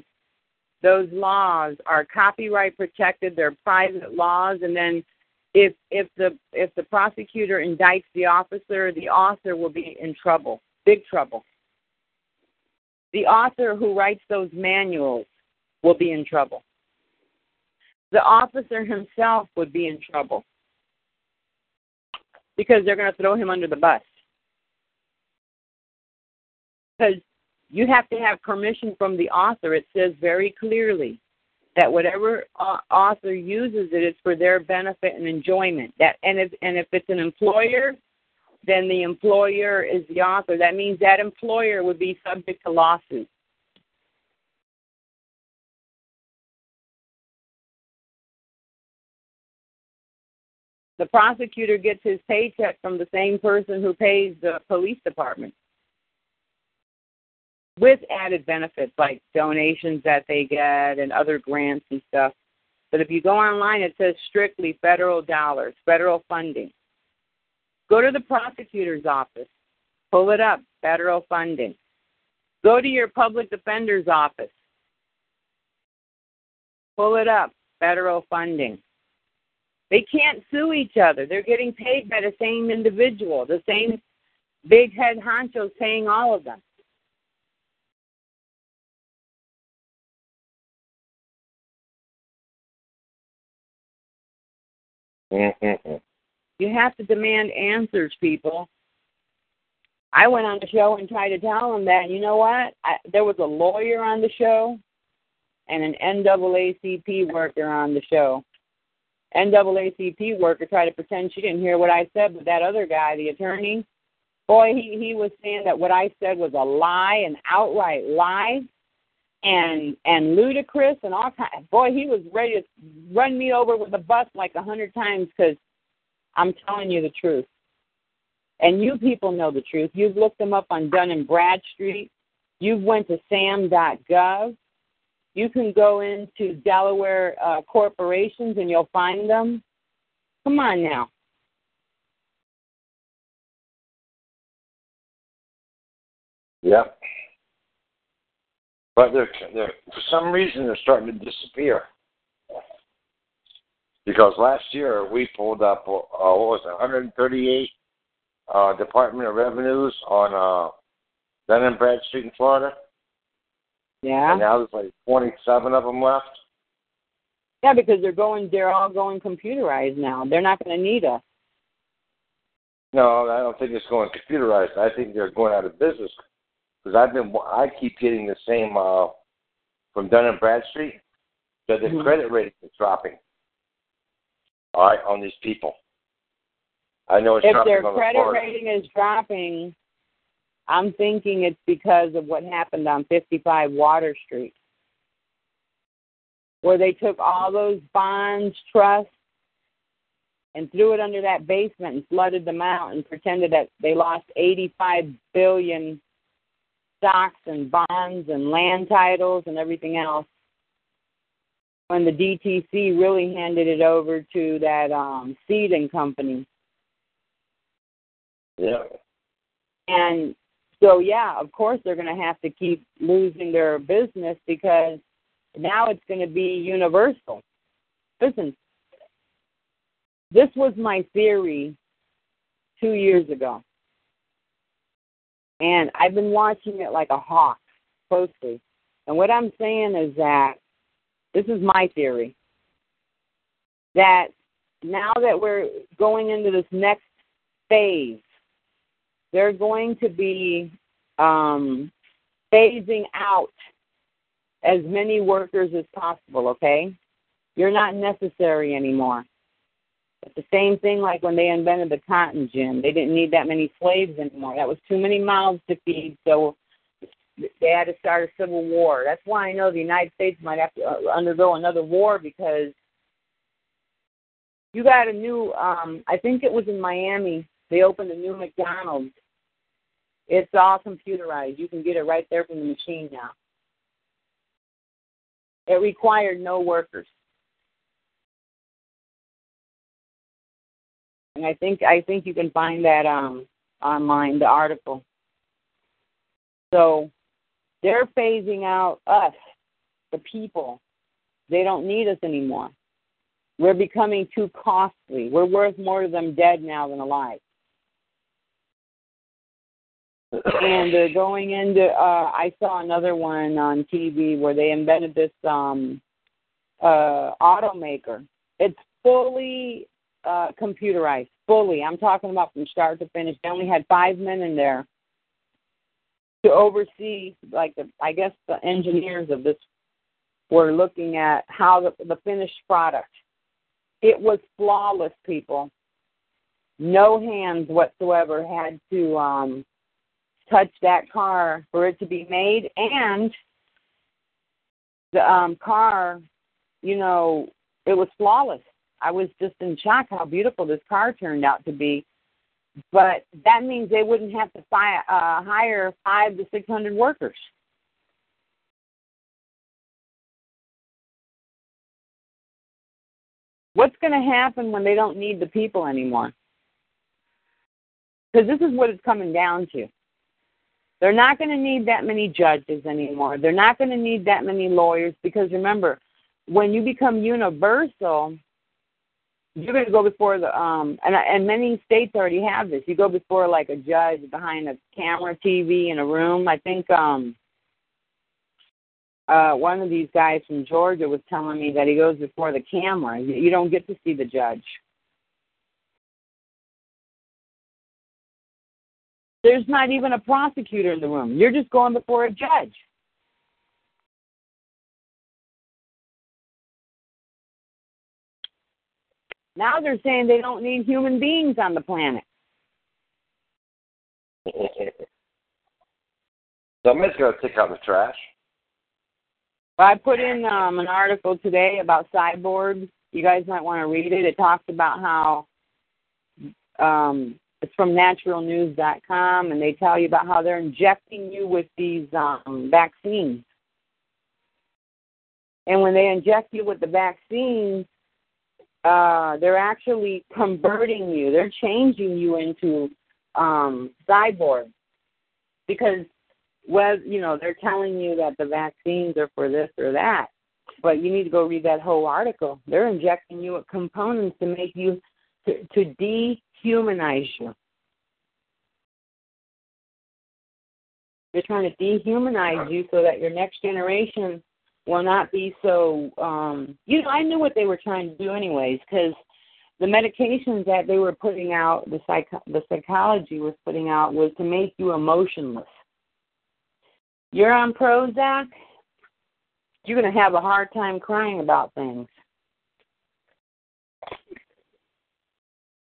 those laws are copyright protected, they're private laws, and then if if the if the prosecutor indicts the officer, the author will be in trouble, big trouble. The author who writes those manuals will be in trouble the officer himself would be in trouble because they're going to throw him under the bus. Because you have to have permission from the author. It says very clearly that whatever author uses it is for their benefit and enjoyment. That and if and if it's an employer, then the employer is the author. That means that employer would be subject to lawsuit. the prosecutor gets his paycheck from the same person who pays the police department. With added benefits like donations that they get and other grants and stuff. But if you go online, it says strictly federal dollars, federal funding. Go to the prosecutor's office, pull it up, federal funding. Go to your public defender's office, pull it up, federal funding. They can't sue each other. They're getting paid by the same individual, the same big head honchos paying all of them. You have to demand answers, people. I went on the show and tried to tell them that, you know what? I, there was a lawyer on the show and an NAACP worker on the show. NAACP worker tried to pretend she didn't hear what I said, but that other guy, the attorney, boy, he, he was saying that what I said was a lie, an outright lie, and and ludicrous and all kind. Boy, he was ready to run me over with a bus like a hundred times because I'm telling you the truth. And you people know the truth. You've looked them up on Dun and Bradstreet. You've went to sam.gov. You can go into Delaware uh, corporations and you'll find them. Come on now. Yep. But they're, they're for some reason they're starting to disappear. Because last year we pulled up uh, what was it, 138 uh, Department of Revenues on uh, Dun and Bradstreet in Florida. Yeah. And now there's like 27 of them left. Yeah, because they're going. They're all going computerized now. They're not going to need us. No, I don't think it's going computerized. I think they're going out of business because I've been. I keep getting the same uh, from Dun and Bradstreet that the Mhm. credit rating is dropping. All right, on these people. I know it's if their the credit Florida. rating is dropping, I'm thinking it's because of what happened on 55 Water Street, where they took all those bonds, trusts, and threw it under that basement and flooded them out and pretended that they lost 85 billion stocks and bonds and land titles and everything else. When the DTC really handed it over to that um, seeding company. Yeah. And so, yeah, of course, they're going to have to keep losing their business because now it's going to be universal. Listen, this was my theory two years ago. And I've been watching it like a hawk closely. And what I'm saying is that this is my theory that now that we're going into this next phase, they're going to be um, phasing out as many workers as possible, okay? You're not necessary anymore. It's the same thing like when they invented the cotton gin. They didn't need that many slaves anymore. That was too many mouths to feed, so they had to start a civil war. That's why I know the United States might have to uh, undergo another war because you got a new, um, I think it was in Miami, they opened a new McDonald's. It's all computerized. You can get it right there from the machine now. It required no workers. And I think I think you can find that um online, the article. So they're phasing out us, the people. They don't need us anymore. We're becoming too costly. We're worth more to them dead now than alive. and they're going into uh I saw another one on TV where they invented this um uh automaker. It's fully uh computerized. Fully. I'm talking about from start to finish. They only had five men in there to oversee like the I guess the engineers of this were looking at how the, the finished product. It was flawless, people. No hands whatsoever had to um touch that car for it to be made and the um car you know it was flawless I was just in shock how beautiful this car turned out to be. But that means they wouldn't have to fi- uh, hire five to six hundred workers. What's going to happen when they don't need the people anymore? Because this is what it's coming down to. They're not going to need that many judges anymore. They're not going to need that many lawyers because remember, when you become universal, you're going to go before the um and and many states already have this. You go before like a judge behind a camera, TV in a room. I think um uh one of these guys from Georgia was telling me that he goes before the camera. You, you don't get to see the judge. There's not even a prosecutor in the room. You're just going before a judge. Now they're saying they don't need human beings on the planet. Somebody's got to take out the trash. I put in um, an article today about cyborgs. You guys might want to read it. It talks about how um, it's from naturalnews.com, and they tell you about how they're injecting you with these um, vaccines. And when they inject you with the vaccines, uh, they're actually converting you. They're changing you into um, cyborg because, well, you know, they're telling you that the vaccines are for this or that, but you need to go read that whole article. They're injecting you with components to make you to, to dehumanize you. They're trying to dehumanize you so that your next generation will not be so um you know i knew what they were trying to do anyways because the medications that they were putting out the psych the psychology was putting out was to make you emotionless. You're on prozac you're going to have a hard time crying about things.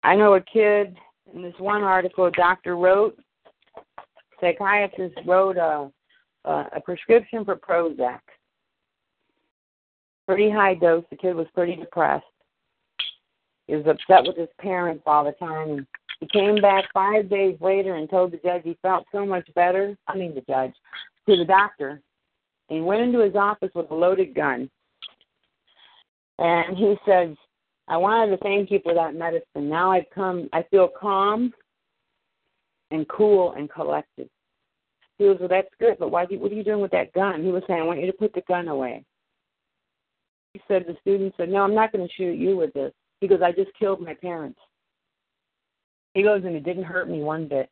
I know a kid in this one article a doctor wrote psychiatrist wrote a a, a prescription for prozac pretty high dose. The kid was pretty depressed. He was upset with his parents all the time. He came back five days later and told the judge he felt so much better. I mean, the judge, to the doctor. He went into his office with a loaded gun. And he said, I wanted to thank you for that medicine. Now I've come, I feel calm and cool and collected. He was, well, that's good, but why? What are you doing with that gun? He was saying, I want you to put the gun away. He said, the student said, No, I'm not going to shoot you with this. He goes, I just killed my parents. He goes, and it didn't hurt me one bit.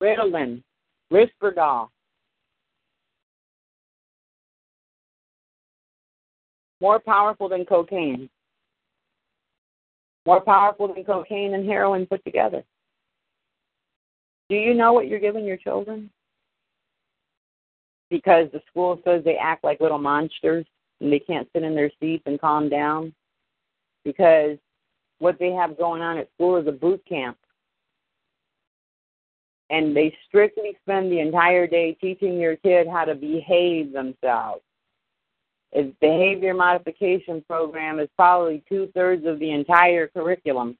Ritalin, Risperdal. More powerful than cocaine. More powerful than cocaine and heroin put together. Do you know what you're giving your children? Because the school says they act like little monsters and they can't sit in their seats and calm down. Because what they have going on at school is a boot camp. And they strictly spend the entire day teaching your kid how to behave themselves. Its behavior modification program is probably two thirds of the entire curriculum.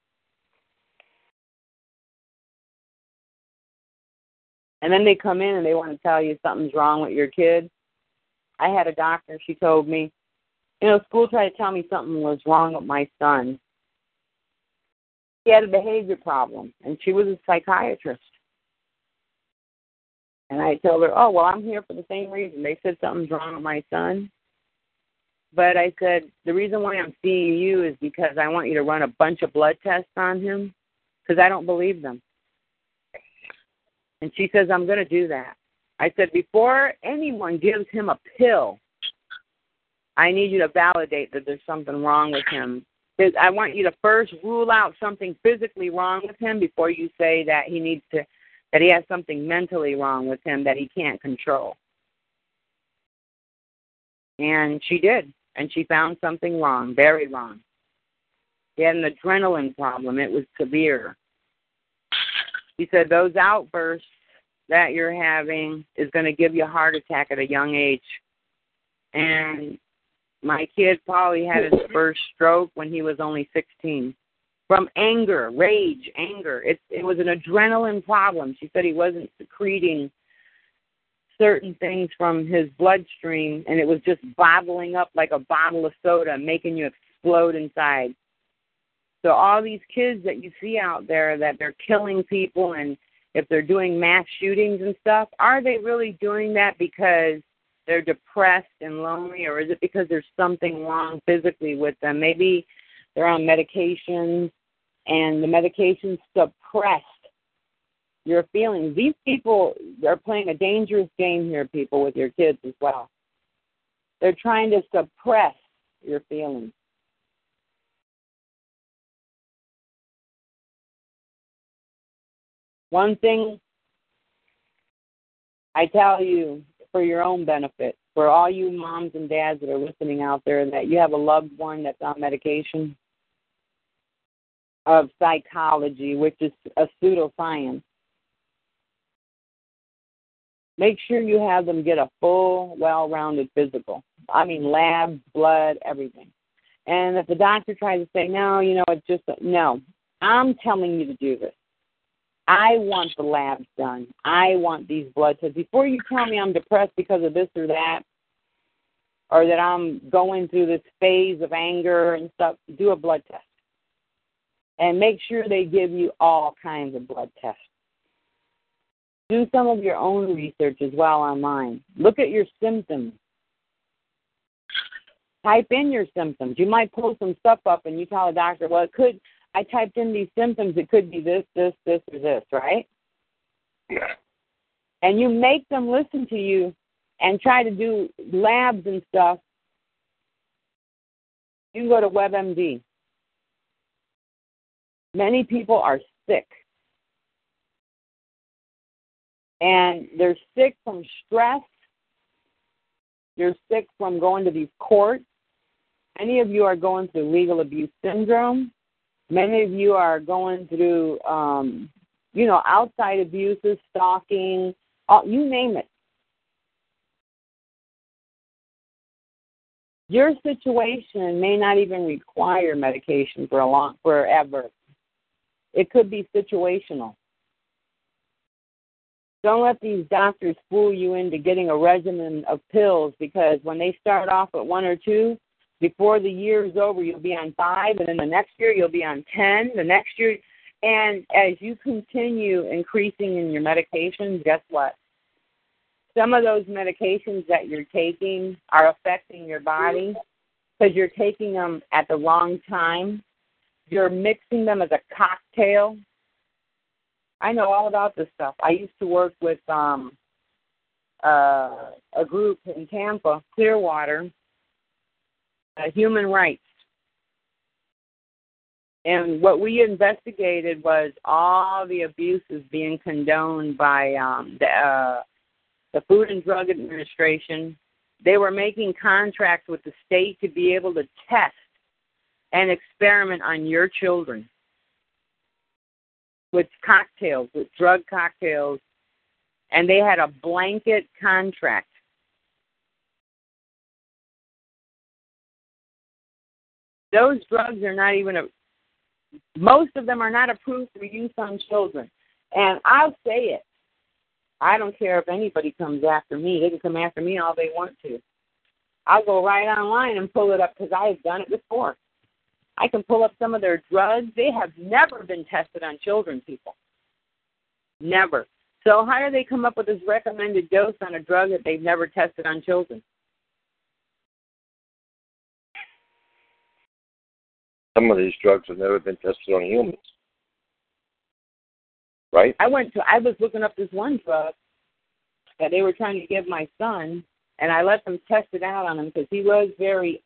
And then they come in and they want to tell you something's wrong with your kid. I had a doctor, she told me, you know, school tried to tell me something was wrong with my son. He had a behavior problem, and she was a psychiatrist. And I told her, oh, well, I'm here for the same reason. They said something's wrong with my son. But I said, the reason why I'm seeing you is because I want you to run a bunch of blood tests on him because I don't believe them. And she says, I'm going to do that. I said, before anyone gives him a pill, I need you to validate that there's something wrong with him. I want you to first rule out something physically wrong with him before you say that he needs to, that he has something mentally wrong with him that he can't control. And she did. And she found something wrong, very wrong. He had an adrenaline problem. It was severe. He said those outbursts that you're having is going to give you a heart attack at a young age. And my kid probably had his first stroke when he was only 16 from anger, rage, anger. It it was an adrenaline problem. She said he wasn't secreting certain things from his bloodstream, and it was just bottling up like a bottle of soda, making you explode inside. So all these kids that you see out there that they're killing people and if they're doing mass shootings and stuff, are they really doing that because they're depressed and lonely or is it because there's something wrong physically with them? Maybe they're on medications and the medications suppressed your feelings. These people are playing a dangerous game here, people, with your kids as well. They're trying to suppress your feelings. One thing I tell you for your own benefit, for all you moms and dads that are listening out there, and that you have a loved one that's on medication of psychology, which is a pseudoscience. Make sure you have them get a full, well rounded physical. I mean, labs, blood, everything. And if the doctor tries to say, no, you know, it's just, no, I'm telling you to do this. I want the labs done. I want these blood tests. Before you tell me I'm depressed because of this or that, or that I'm going through this phase of anger and stuff, do a blood test. And make sure they give you all kinds of blood tests. Do some of your own research as well online. Look at your symptoms. Type in your symptoms. You might pull some stuff up and you tell a doctor, well, it could I typed in these symptoms. It could be this, this, this, or this, right? Yeah. And you make them listen to you and try to do labs and stuff. You can go to WebMD. Many people are sick. And they're sick from stress. You're sick from going to these courts. Any of you are going through legal abuse syndrome. Many of you are going through, um, you know, outside abuses, stalking, uh, you name it. Your situation may not even require medication for a long forever. It could be situational. Don't let these doctors fool you into getting a regimen of pills because when they start off at one or two, before the year is over, you'll be on five, and then the next year you'll be on ten. The next year, and as you continue increasing in your medications, guess what? Some of those medications that you're taking are affecting your body because you're taking them at the wrong time. You're mixing them as a cocktail. I know all about this stuff. I used to work with um, uh, a group in Tampa, Clearwater, human rights. And what we investigated was all the abuses being condoned by um, the, uh, the Food and Drug Administration. They were making contracts with the state to be able to test and experiment on your children with cocktails, with drug cocktails, and they had a blanket contract Those drugs are not even a, most of them are not approved for use on children. And I'll say it. I don't care if anybody comes after me. They can come after me all they want to. I'll go right online and pull it up because I have done it before. I can pull up some of their drugs. They have never been tested on children, people. Never. So how do they come up with this recommended dose on a drug that they've never tested on children? Some of these drugs have never been tested on humans. Right? I went to I was looking up this one drug that they were trying to give my son and I let them test it out on him because he was very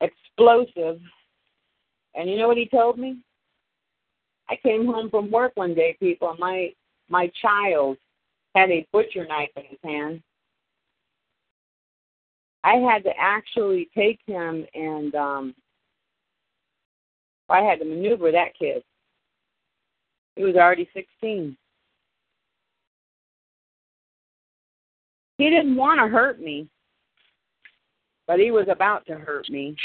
explosive. And you know what he told me? I came home from work one day, people, and my my child had a butcher knife in his hand. I had to actually take him and um I had to maneuver that kid. He was already 16. He didn't want to hurt me, but he was about to hurt me.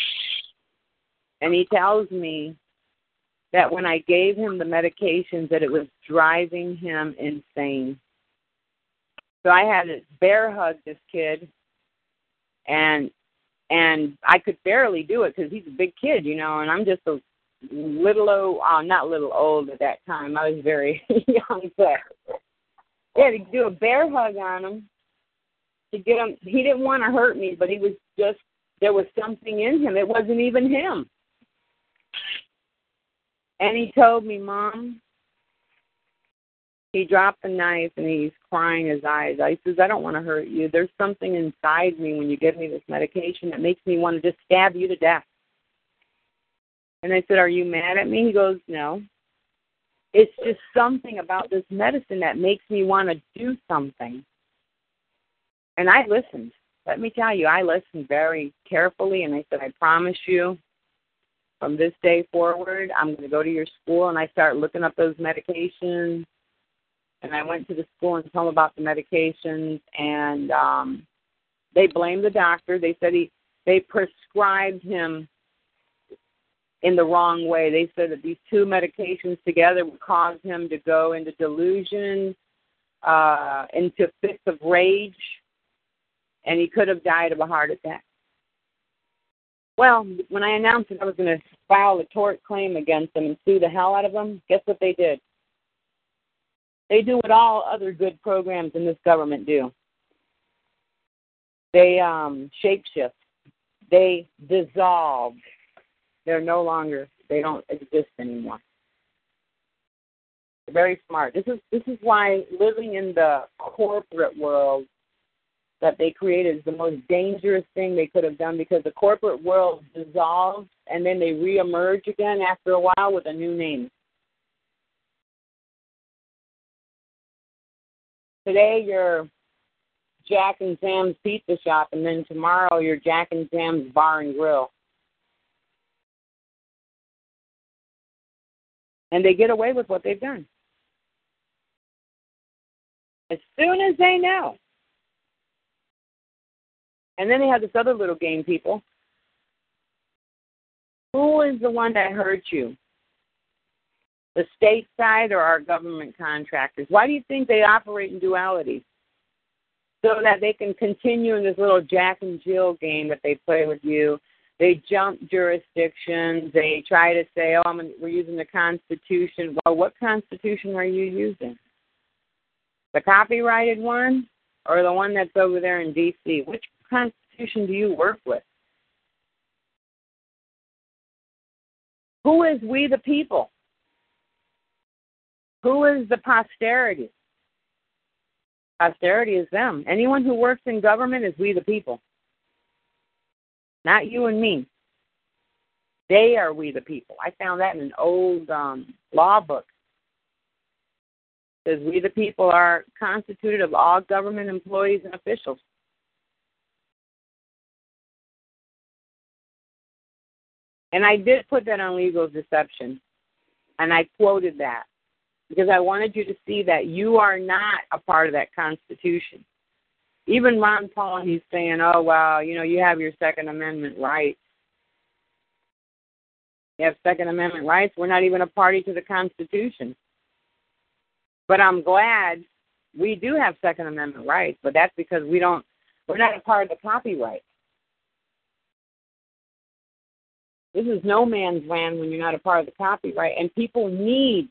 And he tells me that when I gave him the medications that it was driving him insane. So I had to bear hug this kid, and and I could barely do it because he's a big kid, you know, and I'm just a little old, uh, not little old at that time. I was very young, but yeah, to do a bear hug on him to get him. He didn't want to hurt me, but he was just there was something in him. It wasn't even him. And he told me, Mom, he dropped the knife and he's crying his eyes. I says, I don't want to hurt you. There's something inside me when you give me this medication that makes me want to just stab you to death. And I said, Are you mad at me? He goes, No. It's just something about this medicine that makes me want to do something. And I listened. Let me tell you, I listened very carefully and I said, I promise you, from this day forward, I'm going to go to your school and I start looking up those medications and I went to the school and told them about the medications, and um, they blamed the doctor. They said he they prescribed him in the wrong way. They said that these two medications together would cause him to go into delusion, uh, into fits of rage, and he could have died of a heart attack. Well, when I announced that I was going to file a tort claim against them and sue the hell out of them, guess what they did? They do what all other good programs in this government do. They um, shapeshift. They dissolve. They're no longer. They don't exist anymore. Very smart. This is this is why living in the corporate world that they created is the most dangerous thing they could have done because the corporate world dissolves and then they reemerge again after a while with a new name. today you're Jack and Sam's Pizza Shop, and then tomorrow you're Jack and Sam's Bar and Grill. And they get away with what they've done. As soon as they know. And then they have this other little game, people. Who is the one that hurt you? the state side or our government contractors? Why do you think they operate in duality? So that they can continue in this little Jack and Jill game that they play with you. They jump jurisdictions. They try to say, "Oh, I'm, we're using the Constitution." Well, what Constitution are you using? The copyrighted one, or the one that's over there in D.C.? Which Constitution do you work with? Who is we the people? Who is the posterity? Posterity is them. Anyone who works in government is we the people. Not you and me. They are we the people. I found that in an old um, law book. It says we the people are constituted of all government employees and officials. And I did put that on legal deception. And I quoted that because I wanted you to see that you are not a part of that Constitution. Even Ron Paul, he's saying, oh, well, you know, you have your Second Amendment rights. You have Second Amendment rights. We're not even a party to the Constitution. But I'm glad we do have Second Amendment rights, but that's because we don't, we're not a part of the copyright. This is no man's land when you're not a part of the copyright, and people need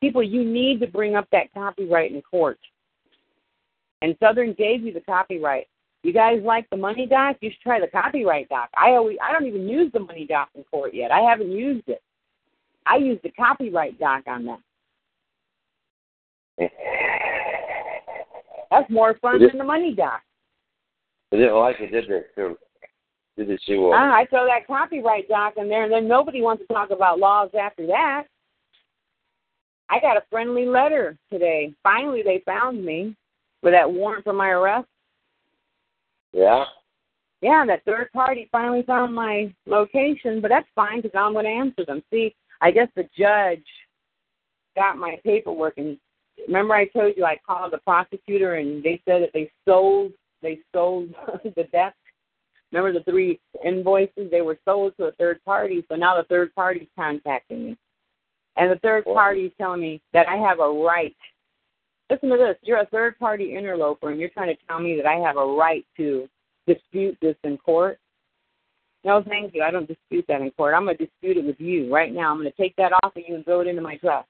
people, you need to bring up that copyright in court. And Southern gave you the copyright. You guys like the money doc? You should try the copyright doc. I always I don't even use the money doc in court yet. I haven't used it. I use the copyright doc on that. That's more fun than the money doc. I didn't like it, did they? Too. Did they see what? I throw that copyright doc in there, and then nobody wants to talk about laws after that. I got a friendly letter today. Finally, they found me with that warrant for my arrest. Yeah. Yeah, that third party finally found my location, but that's fine because I'm going to answer them. See, I guess the judge got my paperwork, and remember I told you I called the prosecutor, and they said that they sold they sold the desk. Remember the three invoices? They were sold to a third party, so now the third party's contacting me. And the third party is telling me that I have a right Listen to this. You're a third party interloper and you're trying to tell me that I have a right to dispute this in court. No, thank you. I don't dispute that in court. I'm going to dispute it with you right now. I'm going to take that off of you and throw it into my trust.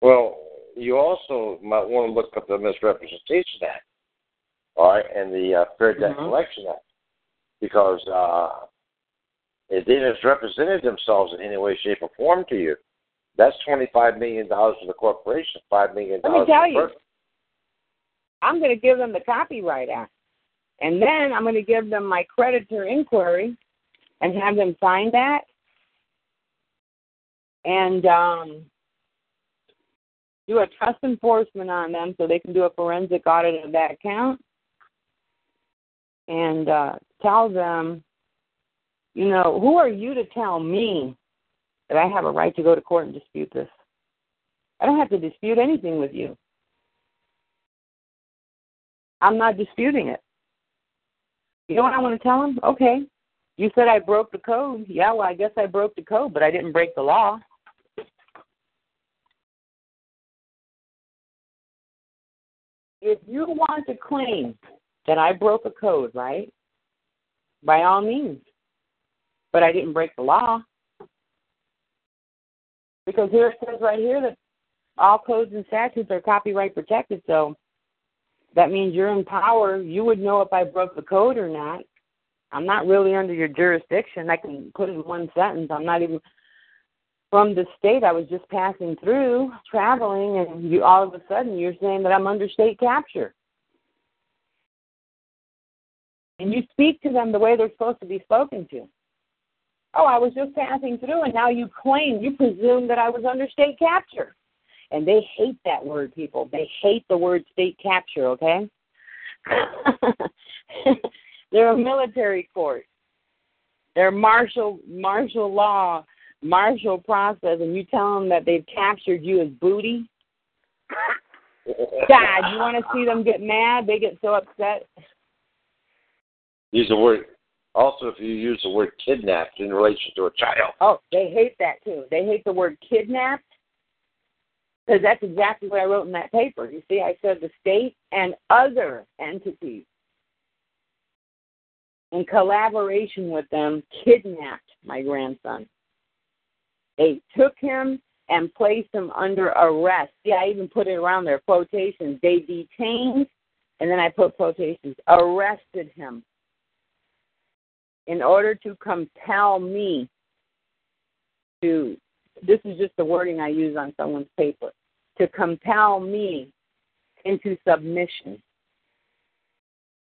Well, you also might want to look up the Misrepresentation Act, all right, and the uh, Fair Debt Mhm. Collection Act, because uh, if they misrepresented themselves in any way, shape, or form to you, that's twenty-five million dollars for the corporation, five million Let me tell you. I'm going to give them the Copyright Act. And then I'm going to give them my creditor inquiry and have them sign that. And um, do a trust enforcement on them so they can do a forensic audit of that account. And uh, tell them, you know, who are you to tell me that I have a right to go to court and dispute this? I don't have to dispute anything with you. I'm not disputing it. You know what I want to tell him? Okay. You said I broke the code. Yeah, well, I guess I broke the code, but I didn't break the law. If you want to claim that I broke a code, right? By all means. But I didn't break the law. Because here it says right here that all codes and statutes are copyright protected, so that means you're in power. You would know if I broke the code or not. I'm not really under your jurisdiction. I can put it in one sentence. I'm not even from the state. I was just passing through, traveling, and you all of a sudden you're saying that I'm under state capture. And you speak to them the way they're supposed to be spoken to. Oh, I was just passing through, and now you claim, you presume that I was under state capture. And they hate that word, people. They hate the word state capture, okay? They're a military court. They're martial martial law, martial process, and you tell them that they've captured you as booty. God, you want to see them get mad? They get so upset. Use the word. Also, if you use the word kidnapped in relation to a child. Oh, they hate that too. They hate the word kidnapped because that's exactly what I wrote in that paper. You see, I said the state and other entities in collaboration with them kidnapped my grandson. They took him and placed him under arrest. Yeah, I even put it around there, quotations. They detained, and then I put quotations, arrested him in order to compel me to, this is just the wording I use on someone's paper, to compel me into submission.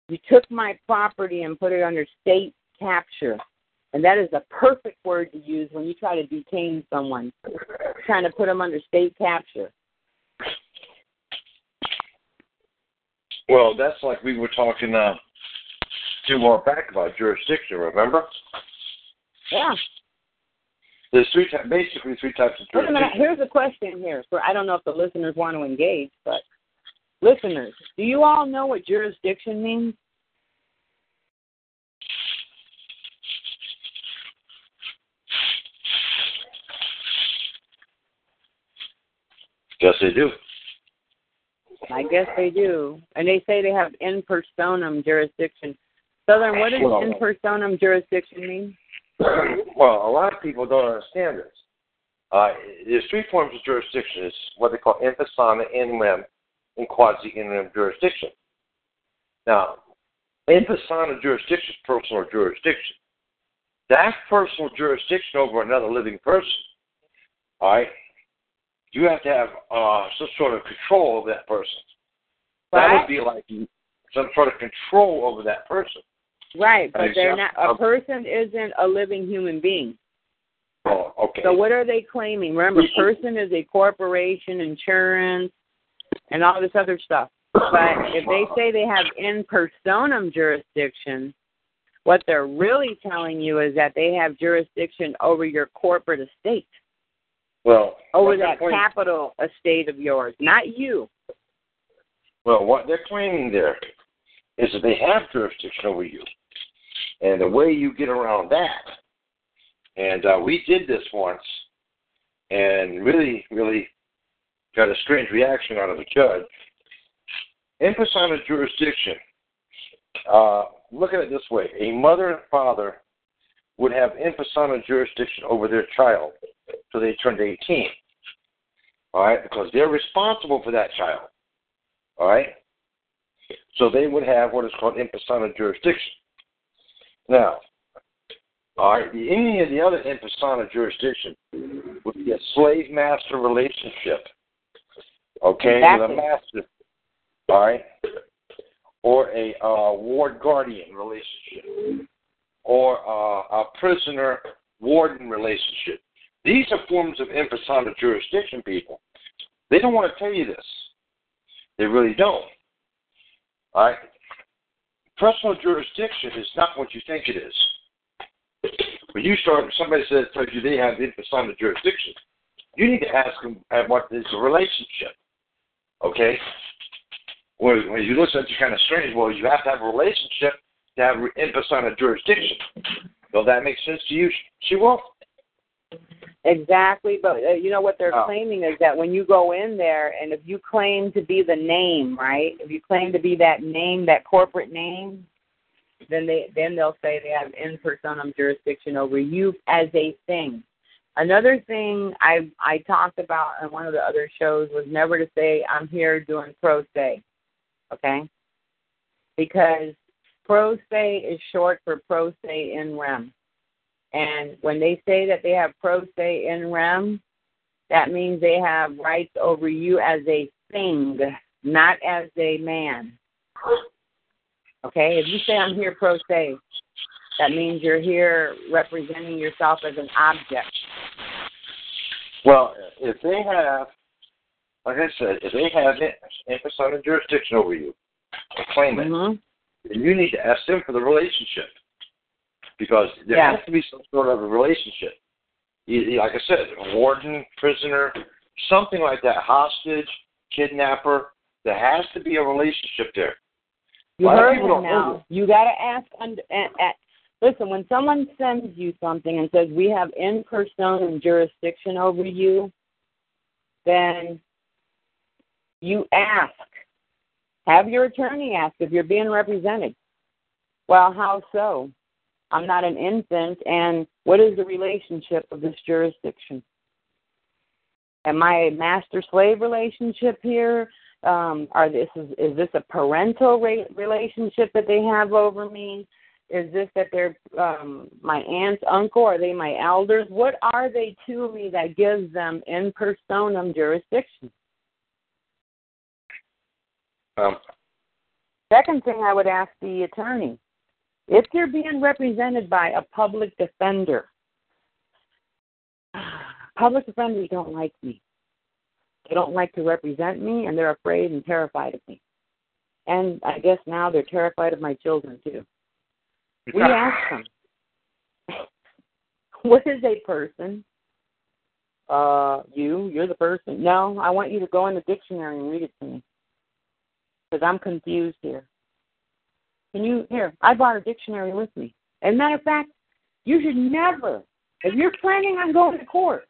You took my property and put it under state capture. And that is a perfect word to use when you try to detain someone, trying to put them under state capture. Well, that's like we were talking uh, two more back about jurisdiction. Remember? Yeah. There's three types, basically three types of Wait a minute. jurisdiction. Here's a question here. For I don't know if the listeners want to engage, but listeners, do you all know what jurisdiction means? Yes, they do. I guess they do. And they say they have in personam jurisdiction. Southern, what does Well- in personam jurisdiction mean? well, a lot of people don't understand this. Uh, there's three forms of jurisdiction. It's what they call in persona, in rem, and quasi in rem jurisdiction. Now, in persona jurisdiction is personal jurisdiction. That's personal jurisdiction over another living person. All right? You have to have uh, some sort of control over that person. That would be like some sort of control over that person. Right, but they're not. A person isn't a living human being. Oh, okay. So what are they claiming? Remember, mm-hmm. person is a corporation, insurance, and all this other stuff. But if they say they have in personam jurisdiction, what they're really telling you is that they have jurisdiction over your corporate estate, well, over that capital estate of yours, not you. Well, what they're claiming there is that they have jurisdiction over you. And the way you get around that, and uh, we did this once, and really, really got a strange reaction out of the judge. In jurisdiction, uh, look at it this way: a mother and father would have in jurisdiction over their child till they turned 18. All right, because they're responsible for that child. All right, so they would have what is called in jurisdiction. Now, all right, any of the other in persona jurisdiction would be a slave master relationship. Okay, Exactly. with a master. All right, or a uh, ward guardian relationship, or uh, a prisoner warden relationship. These are forms of in persona jurisdiction, people. They don't want to tell you this. They really don't. All right? Personal jurisdiction is not what you think it is. When you start, somebody says tells you they have persona jurisdiction, you need to ask them at what is the relationship. Okay? When, when you listen, it's kind of strange. Well, you have to have a relationship to have in persona jurisdiction. Does that make sense to you? She will. Exactly, but uh, you know what they're Oh. claiming is that when you go in there, and if you claim to be the name, right? If you claim to be that name, that corporate name, then they then they'll say they have in personam jurisdiction over you as a thing. Another thing I I talked about on one of the other shows was never to say I'm here doing pro se, okay? Because pro se is short for pro se in rem. And when they say that they have pro se in rem, that means they have rights over you as a thing, not as a man. Okay? If you say I'm here pro se, that means you're here representing yourself as an object. Well, if they have, like I said, if they have persona jurisdiction over you, a claimant, Mhm. then you need to ask them for the relationship because there Yeah. has to be some sort of a relationship. You- you- Like I said, a warden, prisoner, something like that, hostage, kidnapper. There has to be a relationship there. You A lot of heard him now. You got to ask. Under, at, at, listen, when someone sends you something and says we have in personam jurisdiction over you, then you ask. Have your attorney ask if you're being represented. Well, how so? I'm not an infant, and what is the relationship of this jurisdiction? Am I a master slave relationship here? um, are this is, is this a parental re- relationship that they have over me? Is this that they're um, my aunt's uncle? Are they my elders? What are they to me that gives them in personam jurisdiction? Um, Second thing I would ask the attorney if you're being represented by a public defender, public defenders don't like me. They don't like to represent me, and they're afraid and terrified of me. And I guess now they're terrified of my children, too. We ask them, what is a person? Uh, you, you're the person. No, I want you to go in the dictionary and read it to me because I'm confused here. Can you here? I brought a dictionary with me. As a matter of fact, you should never, if you're planning on going to court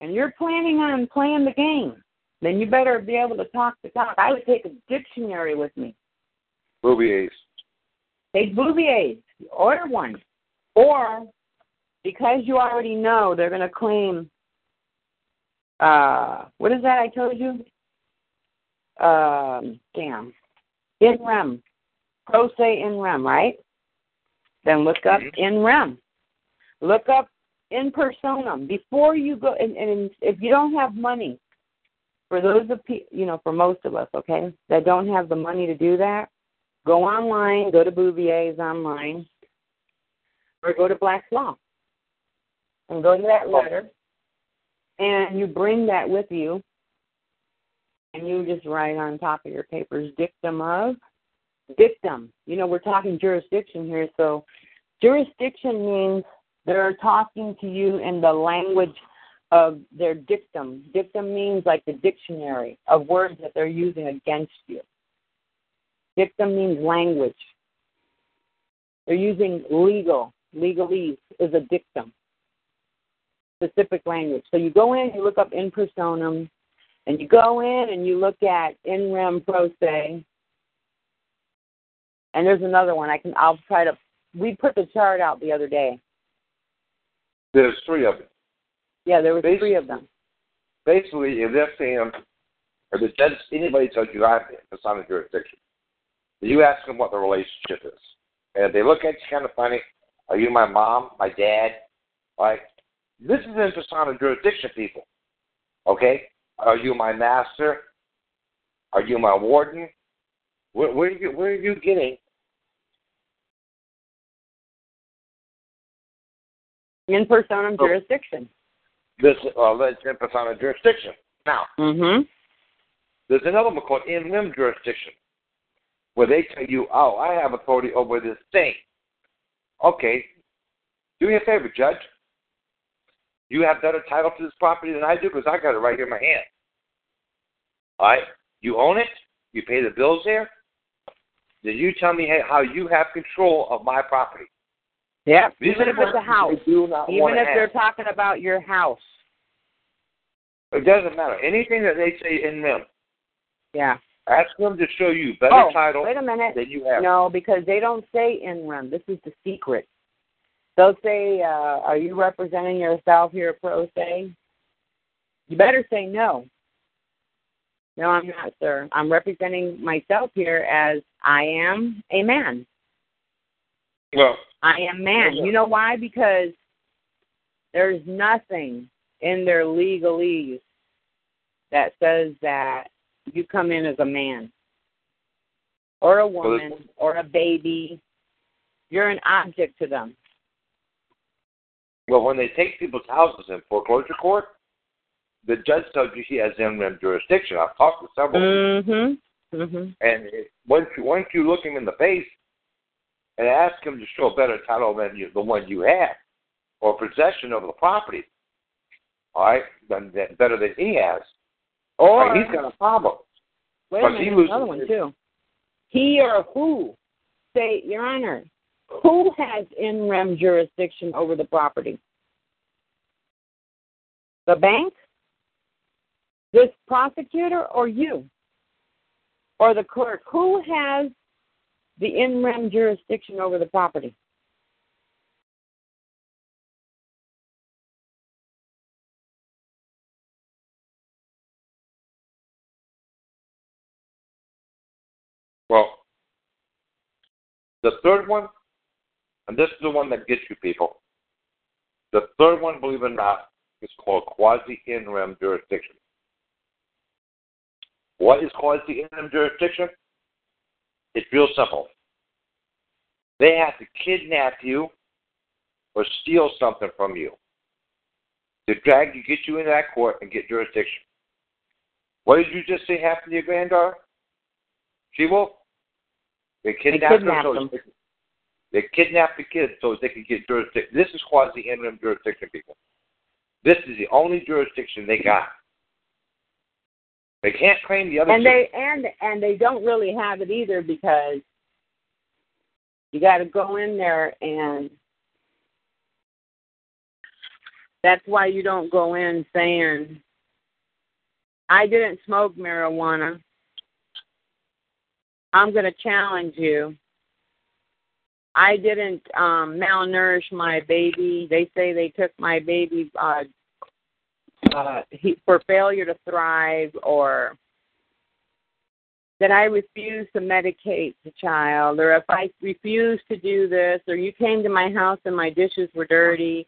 and you're planning on playing the game, then you better be able to talk the talk. I would take a dictionary with me. Bouvier's. Take Bouvier's. Order one. Or because you already know they're going to claim, uh, what is that I told you? Um, damn. In rem. Pro se in rem, right? Then look up mm-hmm. in rem. Look up in personam before you go. And, and if you don't have money, for those of you know, for most of us, okay, that don't have the money to do that, go online, go to Bouvier's online, or go to Black's Law, and go to that letter, and you bring that with you, and you just write on top of your papers dictum of dictum. You know, we're talking jurisdiction here, so jurisdiction means they're talking to you in the language of their dictum. Dictum means like the dictionary of words that they're using against you. Dictum means language. They're using legal. Legalese is a dictum. specific language. So you go in, you look up in personam, and you go in and you look at in rem pro se. And there's another one. I can. I'll try to. We put the chart out the other day. There's three of them. Yeah, there were Basically- three of them. Basically, if they're saying, or the judge, anybody tells you I'm it's on a jurisdiction, you ask them what the relationship is. And if they look at you kind of funny, are you my mom, my dad? Like, this is in persona jurisdiction, people. Okay? Are you my master? Are you my warden? Where, where, are, you, where are you getting In personam Oh. jurisdiction. this uh, alleged in persona jurisdiction? Now, Mm-hmm. there's another one called in lim jurisdiction, where they tell you, oh, I have authority over this thing. Okay, do me a favor, Judge. You have better title to this property than I do because I got it right here in my hand. All right? You own it. You pay the bills there. Then you tell me how you have control of my property. Yeah. These Even if it's a house. they do not Even if they're have. talking about your house. It doesn't matter. Anything that they say in them, Yeah. ask them to show you better oh, title wait a minute. than you have. No, because they don't say in rem. This is the secret. They'll say, uh, "Are you representing yourself here, pro se?" You better say no. No, I'm not, sir. I'm representing myself here as I am a man. Well, I am man. You know why? Because there's nothing in their legalese that says that you come in as a man or a woman or a baby. You're an object to them. Well, when they take people's houses in foreclosure court, the judge tells you he has in jurisdiction. I've talked to several, Mhm. Mhm. and it, once you once you look him in the face and ask him to show a better title than you, the one you have, or possession of the property, all right, then, then better than he has, Or like, he's got a problem. wait a but he loses another one his- too. He or who? Say, Your Honor, who has in rem jurisdiction over the property? The bank? This prosecutor or you? Or the clerk? Who has the in rem jurisdiction over the property? Well, the third one, and this is the one that gets you people. The third one, believe it or not, is called quasi in rem jurisdiction. What is quasi in rem jurisdiction? It's real simple. They have to kidnap you or steal something from you to drag you, get you into that court, and get jurisdiction. What did you just say happened to your granddaughter? She will. They kidnapped, her kidnapped so them. They, kidnapped the kids so they could get jurisdiction. This is quasi in rem jurisdiction, people. This is the only jurisdiction they got. They can't claim the other and they and and they don't really have it either because you got to go in there and that's why you don't go in saying I didn't smoke marijuana. I'm going to challenge you. I didn't um malnourish my baby. They say they took my baby uh uh, he, for failure to thrive or that I refused to medicate the child or if I refused to do this or you came to my house and my dishes were dirty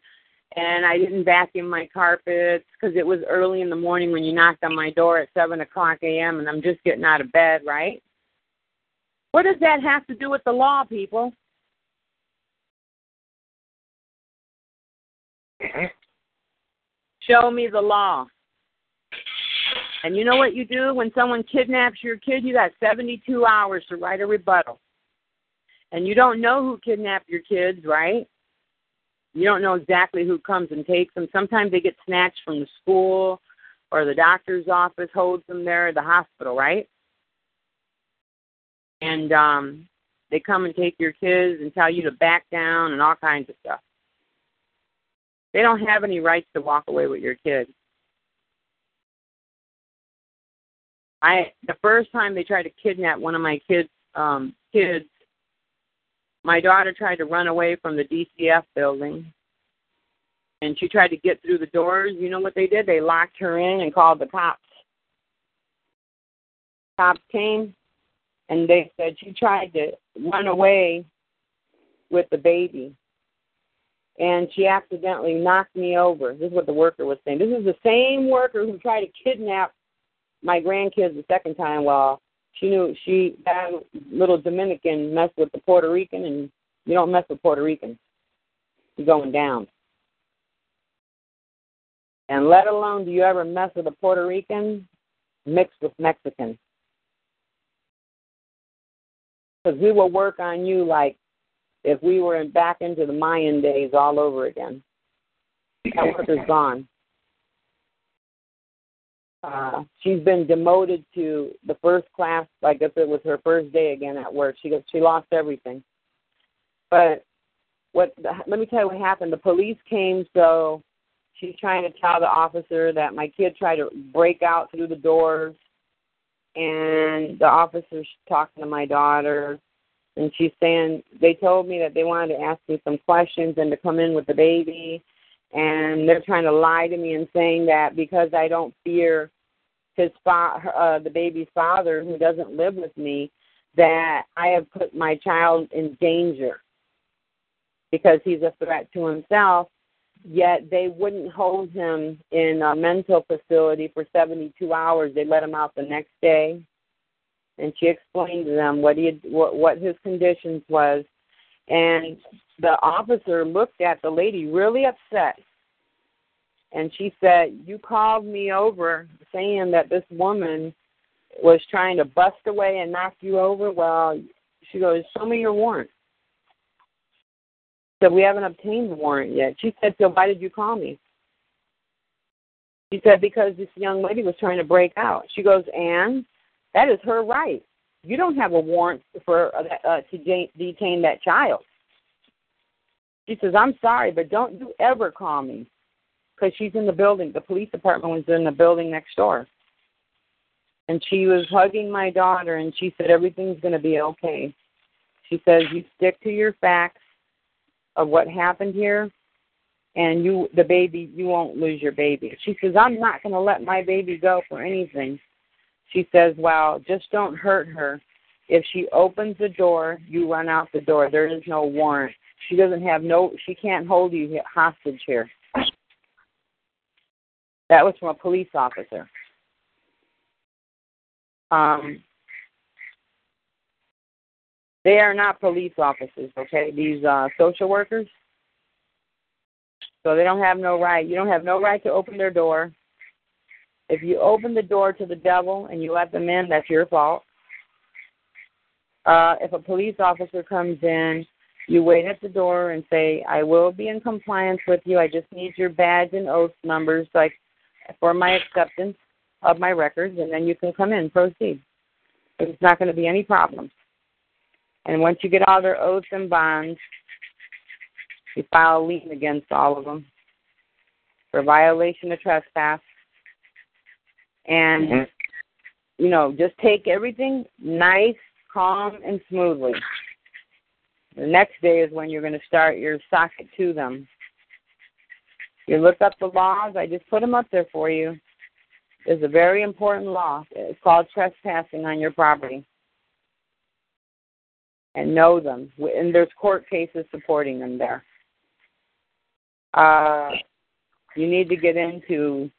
and I didn't vacuum my carpets because it was early in the morning when you knocked on my door at 7 o'clock a.m. and I'm just getting out of bed, right? What does that have to do with the law, people? Show me the law. And you know what you do when someone kidnaps your kid? You got 72 hours to write a rebuttal. And you don't know who kidnapped your kids, right? You don't know exactly who comes and takes them. Sometimes they get snatched from the school or the doctor's office holds them there at the hospital, right? And um they come and take your kids and tell you to back down and all kinds of stuff. They don't have any rights to walk away with your kid. I the first time they tried to kidnap one of my kids um kids my daughter tried to run away from the DCF building and she tried to get through the doors. You know what they did? They locked her in and called the cops. Cops came and they said she tried to run away with the baby and she accidentally knocked me over. This is what the worker was saying. This is the same worker who tried to kidnap my grandkids the second time. Well, she knew she that little Dominican messed with the Puerto Rican, and you don't mess with Puerto Ricans. You're going down. And let alone do you ever mess with a Puerto Rican mixed with Mexican. Because we will work on you like if we were back into the Mayan days all over again. That work is gone. Uh, she's been demoted to the first class, like if it was her first day again at work. She goes, she lost everything. But what? Let me tell you what happened. The police came, so she's trying to tell the officer that my kid tried to break out through the doors, and the officer's talking to my daughter, and she's saying they told me that they wanted to ask me some questions and to come in with the baby and they're trying to lie to me and saying that because I don't fear his fa- uh, the baby's father who doesn't live with me, that I have put my child in danger because he's a threat to himself. Yet they wouldn't hold him in a mental facility for 72 hours. They let him out the next day, and she explained to them what he had, what, what his conditions was, and the officer looked at the lady really upset and she said, You called me over saying that this woman was trying to bust away and knock you over. Well, she goes, Show me your warrant. So we haven't obtained the warrant yet. She said, So why did you call me? She said, Because this young lady was trying to break out. She goes, And that is her right. You don't have a warrant for uh, uh, to detain that child. She says, I'm sorry, but don't you ever call me because she's in the building. The police department was in the building next door. And she was hugging my daughter, and she said, Everything's going to be okay. She says, You stick to your facts of what happened here, and you, the baby, you won't lose your baby. She says, I'm not going to let my baby go for anything. She says, Well, just don't hurt her. If she opens the door, you run out the door. There is no warrant. She doesn't have no, she can't hold you hostage here. That was from a police officer. Um, they are not police officers, okay? These uh, social workers. So they don't have no right. You don't have no right to open their door. If you open the door to the devil and you let them in, that's your fault. Uh, if a police officer comes in, you wait at the door and say, I will be in compliance with you. I just need your badge and oath numbers I for my acceptance of my records, and then you can come in, proceed. There's not going to be any problems. And once you get all their oaths and bonds, you file a lien against all of them for violation of trespass. And, mm-hmm. you know, just take everything nice, calm, and smoothly. The next day is when you're going to start your socket to them you look up the laws, I just put them up there for you. There's a very important law. It's called trespassing on your property. And know them. And there's court cases supporting them there. Uh, you need to get into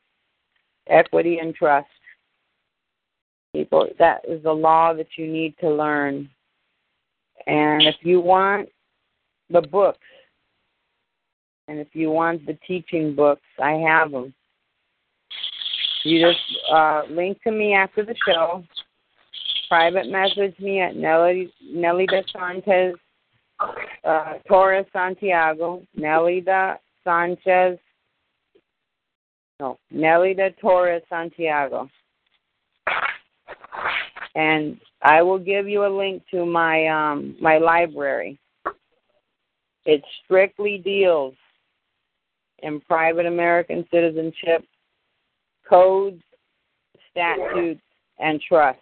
equity and trust. People, that is the law that you need to learn. And if you want the books and if you want the teaching books, I have them. You just uh, link to me after the show. Private message me at Nelly Nelly de Sanchez uh, Torres Santiago. Nelly de Sanchez. No, de Torres Santiago. And I will give you a link to my um my library. It strictly deals in private American citizenship, codes, statutes, and trust.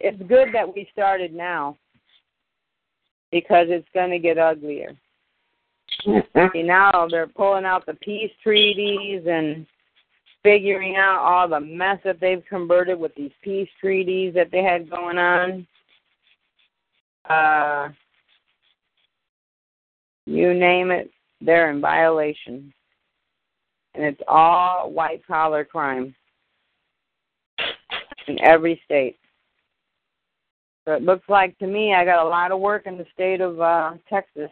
It's good that we started now because it's going to get uglier. See, now they're pulling out the peace treaties and figuring out all the mess that they've converted with these peace treaties that they had going on. Uh, you name it, they're in violation. And it's all white collar crime in every state. So it looks like to me I got a lot of work in the state of uh, Texas.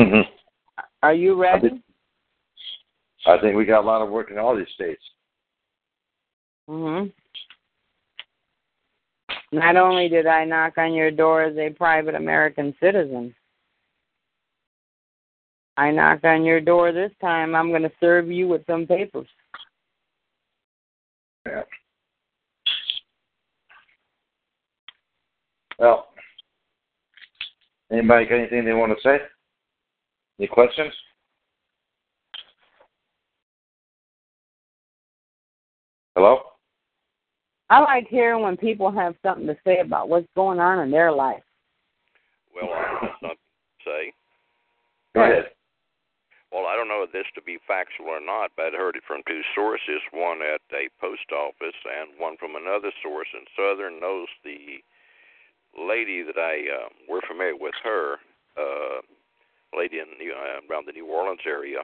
Mm-hmm. Are you ready? I think we got a lot of work in all these states. Mhm. Not only did I knock on your door as a private American citizen, I knocked on your door this time. I'm going to serve you with some papers. Yeah. Well, anybody got anything they want to say? Any questions? Hello? I like hearing when people have something to say about what's going on in their life. Well, I have something to say. Go ahead. Well, I don't know if this to be factual or not, but I'd heard it from two sources, one at a post office and one from another source in Southern knows the lady that I uh, we're familiar with her, uh, lady in New, uh, around the New Orleans area.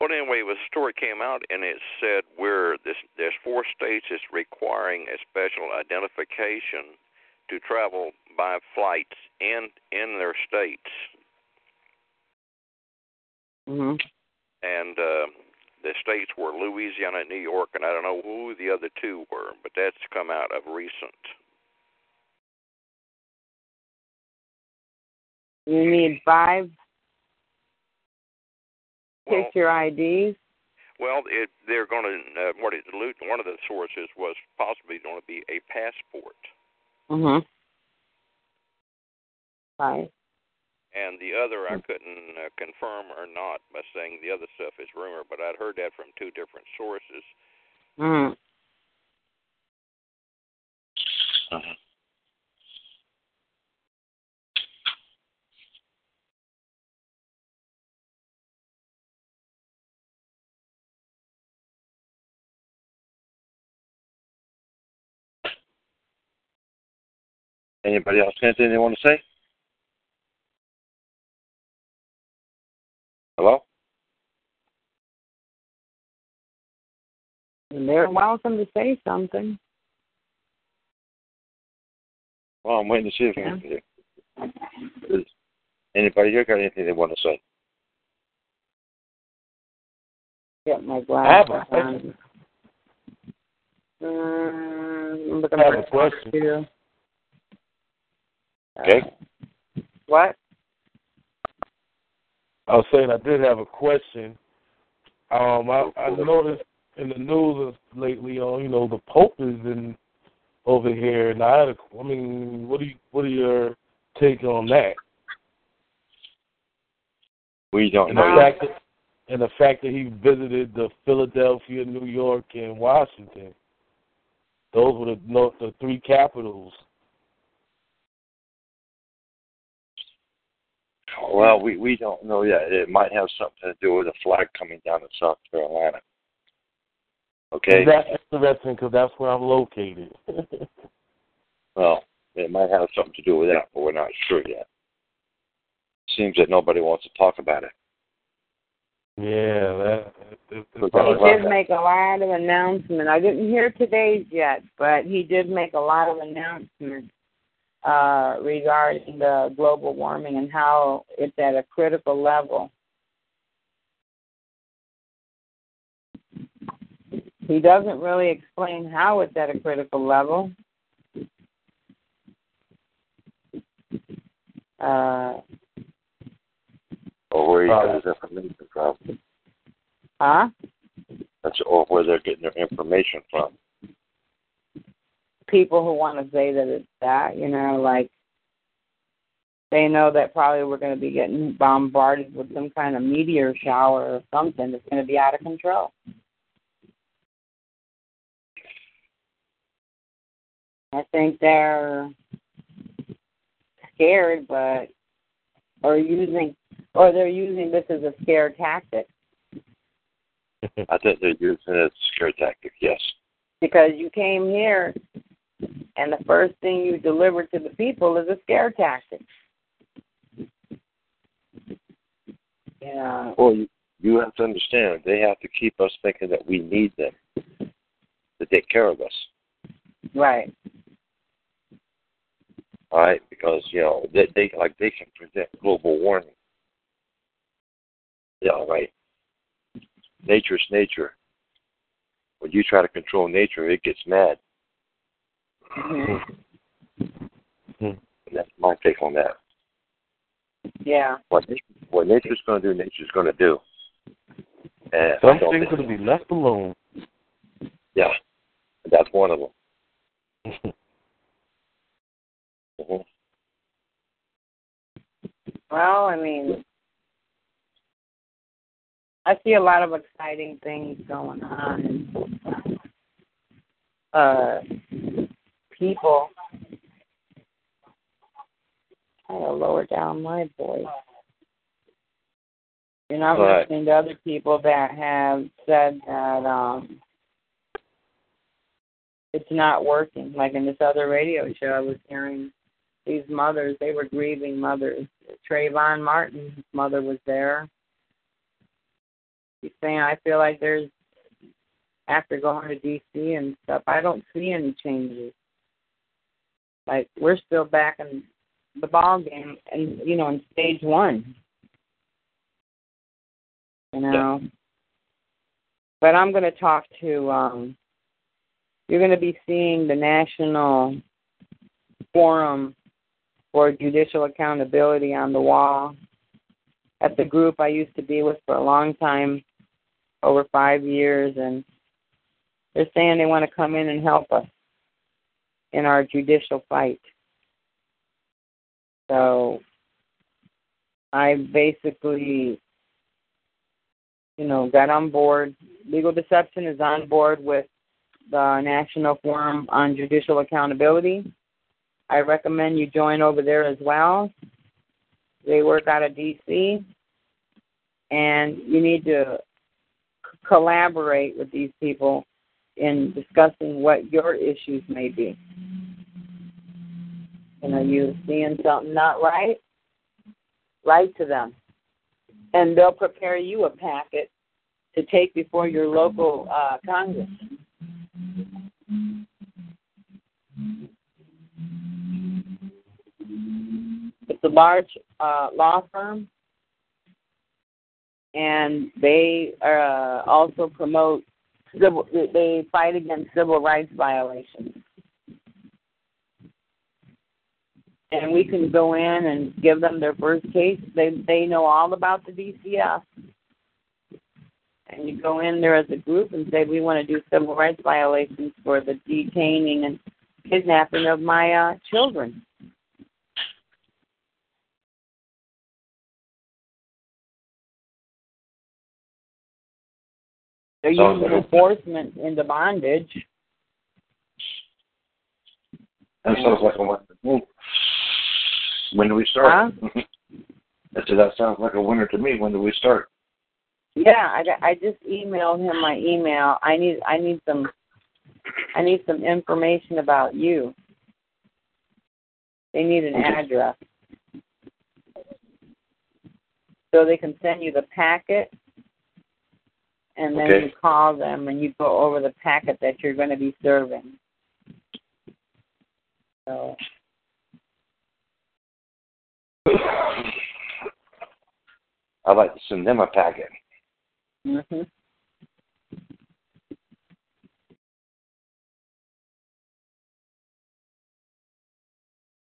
Well, anyway, the story came out and it said where this there's four states is requiring a special identification to travel by flights in in their states. Mhm. and uh, the states were Louisiana, and New York, and I don't know who the other two were, but that's come out of recent. You need five Well, picture IDs. well, it, they're going to uh, what it one of the sources was possibly going to be a passport, Mhm. Right. And the other I couldn't uh, confirm or not by saying the other stuff is rumor, but I'd heard that from two different sources. Mhm. Uh-huh. Anybody else got anything they want to say? Hello? And they're welcome to say something. Well, I'm waiting to see if Is anybody here got anything they want to say? Get my glasses I have a question. Um, I'm looking I have a question. two. Okay. What? I was saying I did have a question. Um, I, I noticed in the news lately, on you know, the Pope is in over here, and I had a, I mean, what do you, what are your take on that? We don't And the know. fact that, and the fact that he visited the Philadelphia, New York, and Washington. Those were the the three capitals. Well, we we don't know yet. It might have something to do with a flag coming down in South Carolina. Okay. That's interesting because that's where I'm located. Well, it might have something to do with that, but we're not sure yet. Seems that nobody wants to talk about it. yeah, that. It, it, But it's that He was did make a lot of announcements. I didn't hear today's yet, but he did make a lot of announcements uh, regarding the global warming and how it's at a critical level. He doesn't really explain how it's at a critical level. Uh, Or where he got his information from. huh? That's or where they're getting their information from. People who want to say that it's that, you know, like they know that probably we're going to be getting bombarded with some kind of meteor shower or something that's going to be out of control. I think they're scared, but or using or they're using this as a scare tactic. I think they're using it as a scare tactic. Yes. Because you came here, and the first thing you deliver to the people is a scare tactic. Yeah. Well, you, you have to understand they have to keep us thinking that we need them to take care of us. Right. All right, because you know they, they like they can present global warming. Yeah, right. Nature's nature. When you try to control nature, it gets mad. Mm-hmm. And that's my take on that. Yeah. What what nature's going to do, nature's going to do. And Some things are going to be left alone. Yeah, that's one of them. Mhm. Well, I mean, I see a lot of exciting things going on. Uh, people. I gotta lower down my voice. You know, I'm Right. listening to other people that have said that um it's not working. Like in this other radio show, I was hearing these mothers, they were grieving mothers. Trayvon Martin's mother was there. She's saying, I feel like there's, after going to D.C. and stuff, I don't see any changes. Like, we're still back in the ball game and, you know, in stage one. You know? But I'm going to talk to, um, you're going to be seeing the National Forum for Judicial Accountability on the wall at the group I used to be with for a long time, over five years, and they're saying they want to come in and help us in our judicial fight. So I basically, you know, got on board. Legal Deception is on board with the National Forum on Judicial Accountability. I recommend you join over there as well. They work out of DC, and you need to collaborate with these people in discussing what your issues may be. You know, you seeing something not right, write to them, and they'll prepare you a packet to take before your local uh, Congress. It's a large uh, law firm, and they uh, also promote civil. They fight against civil rights violations, and we can go in and give them their first case. They they know all about the DCF, and you go in there as a group and say we want to do civil rights violations for the detaining and kidnapping of my uh, children. They're using a- enforcement into bondage. That sounds like a winner. When do we start? I said that sounds like a winner to me. When do we start? Yeah, I, I just emailed him my email. I need I need some I need some information about you. They need an Okay. address. So they can send you the packet and then Okay. you call them and you go over the packet that you're going to be serving. So I'd like to send them a packet. mhm.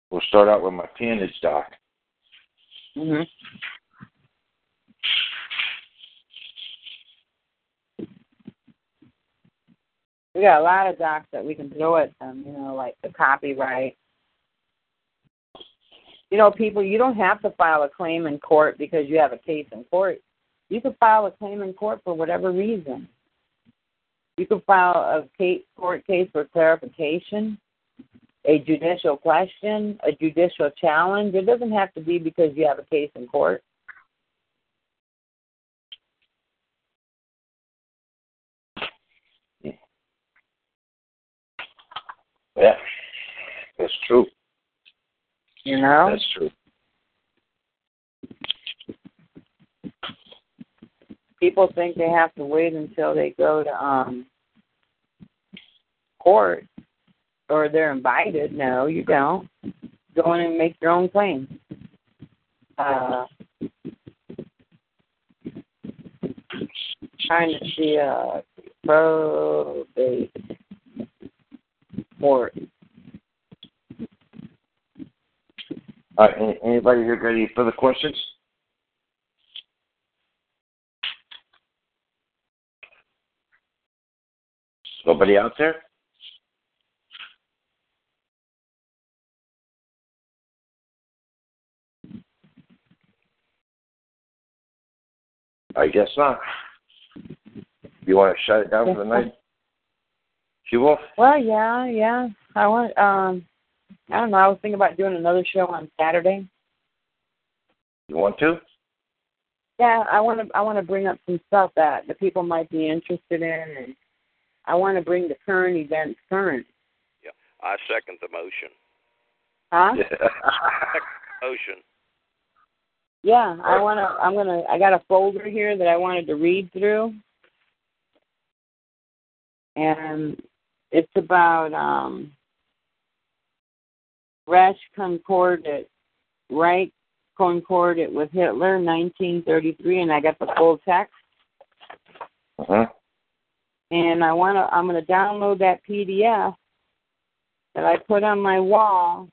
We'll start out with my peonage doc. Mhm. We got a lot of docs that we can throw at them, you know, like the copyright. You know, people, you don't have to file a claim in court because you have a case in court. You can file a claim in court for whatever reason. You can file a case, court case for clarification, a judicial question, a judicial challenge. It doesn't have to be because you have a case in court. Yeah, that's true. You know? That's true. People think they have to wait until they go to um court or they're invited. No, you don't. Go in and make your own claim. Uh, trying to see a probate court. All right, anybody here got any further questions? Nobody out there? I guess not. You want to shut it down for the night? She will. Well, yeah, yeah. I want. Um, I don't know. I was thinking about doing another show on Saturday. You want to? Yeah, I want to. I want to bring up some stuff that the people might be interested in, and I want to bring the current events current. Yeah, I second the motion. Huh? Motion. Yeah, I want to. I'm gonna. I got a folder here that I wanted to read through, and it's about um, Reich Concordat, Reich Concordat with Hitler, 1933, and I got the full text. Uh-huh. and I want to I'm going to download that PDF that I put on my wall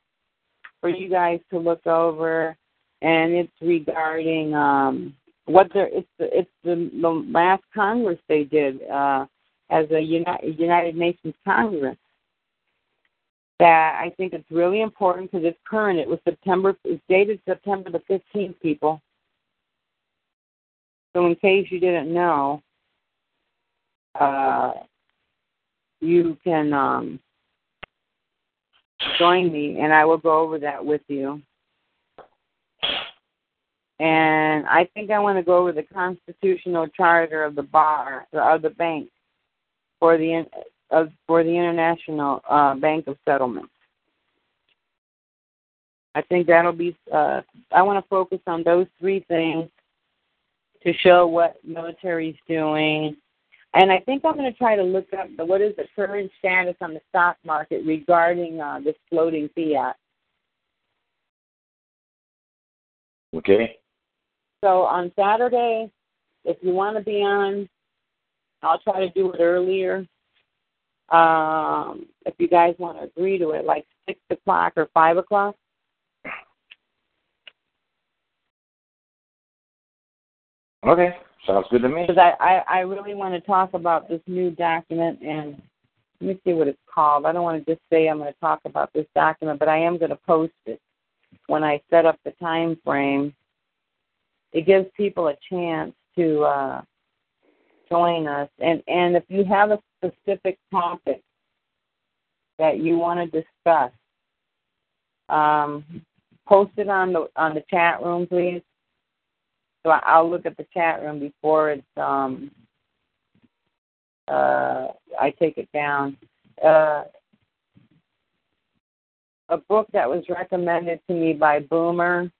for you guys to look over and it's regarding um what the it's the it's the, the last Congress they did uh as a United, Nations Congress that I think it's really important because it's current. It was September. It's dated September the fifteenth, people. So in case you didn't know, uh, you can um, join me, and I will go over that with you. And I think I want to go over the constitutional charter of the bar of the bank for the of for the International uh, Bank of Settlements. I think that'll be. Uh, I want to focus on those three things to show what military's doing, and I think I'm going to try to look up the, what is the current status on the stock market regarding uh, this floating fiat. Okay. So on Saturday, if you want to be on, I'll try to do it earlier. Um, if you guys want to agree to it, like six o'clock or five o'clock. Okay. Sounds good to me. Because I, I, I really want to talk about this new document and let me see what it's called. I don't want to just say I'm going to talk about this document, but I am going to post it when I set up the time frame. It gives people a chance to uh, join us, and and if you have a specific topic that you want to discuss, um, post it on the on the chat room, please. So I'll look at the chat room before it's um uh I take it down. Uh a book that was recommended to me by Boomer.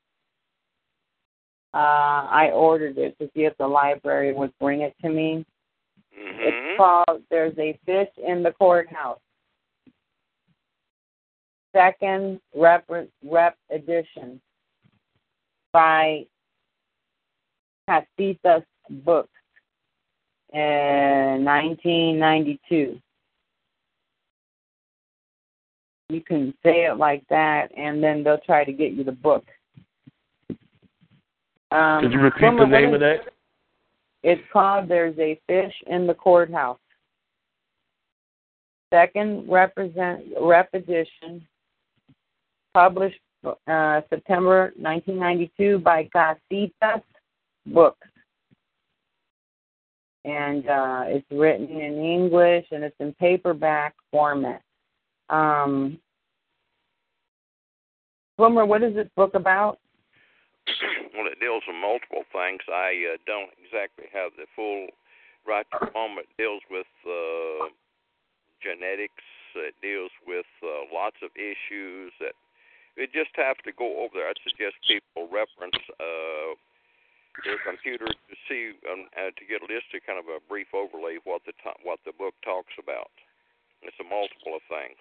Uh I ordered it to see if the library would bring it to me. Mm-hmm. It's called There's a Fish in the Courthouse. Second rep rep edition by Casitas Books in 1992. You can say it like that, and then they'll try to get you the book. Um, Could you repeat the name of that? It's called There's a Fish in the Courthouse. second represent rep edition, published uh, September 1992 by Casitas Books. And uh, it's written in English and it's in paperback format. Um, Wilmer, what is this book about? well, it deals with multiple things. I uh, don't exactly have the full right at the moment. It deals with uh, genetics. It deals with uh, lots of issues that you just have to go over there. I suggest people reference uh, their computer to see um, uh, to get a list of kind of a brief overlay of what the to- what the book talks about. It's a multiple of things.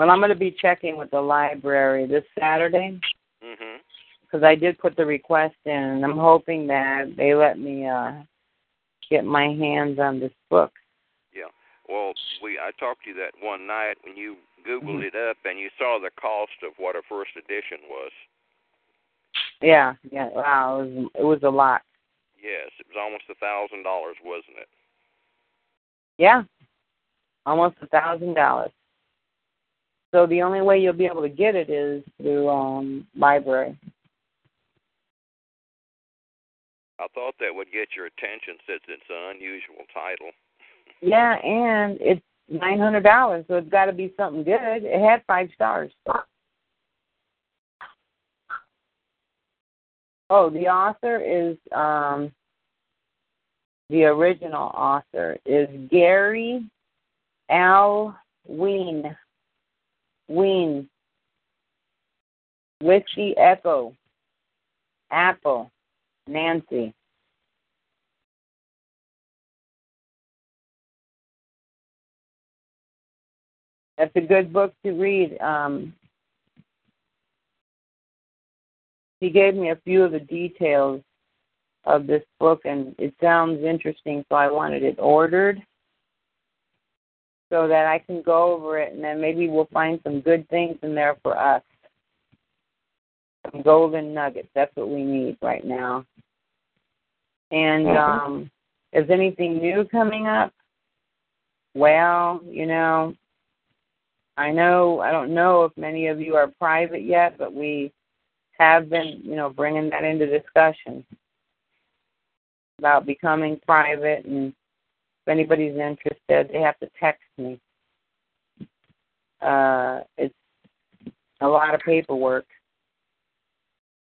Well, I'm going to be checking with the library this Saturday Mhm. because I did put the request in, and I'm hoping that they let me uh get my hands on this book. Yeah. Well, we I talked to you that one night when you Googled Mhm. it up and you saw the cost of what a first edition was. Yeah, yeah. Wow, it was, it was a lot. Yes, it was almost a thousand dollars, wasn't it? Yeah, almost a thousand dollars. So the only way you'll be able to get it is through um library. I thought that would get your attention since it's an unusual title. Yeah, and it's nine hundred dollars, so it's got to be something good. It had five stars. Oh, the author is um the original author is Gary Al Ween. Whiskey Echo. Apple. Nancy. That's a good book to read. Um, he gave me a few of the details of this book, and it sounds interesting, so I wanted it ordered so that I can go over it, and then maybe we'll find some good things in there for us. Some golden nuggets. That's what we need right now. And um, is anything new coming up? Well, you know, I know I don't know if many of you are private yet, but we have been, you know, bringing that into discussion about becoming private and anybody's interested, they have to text me. Uh, it's a lot of paperwork,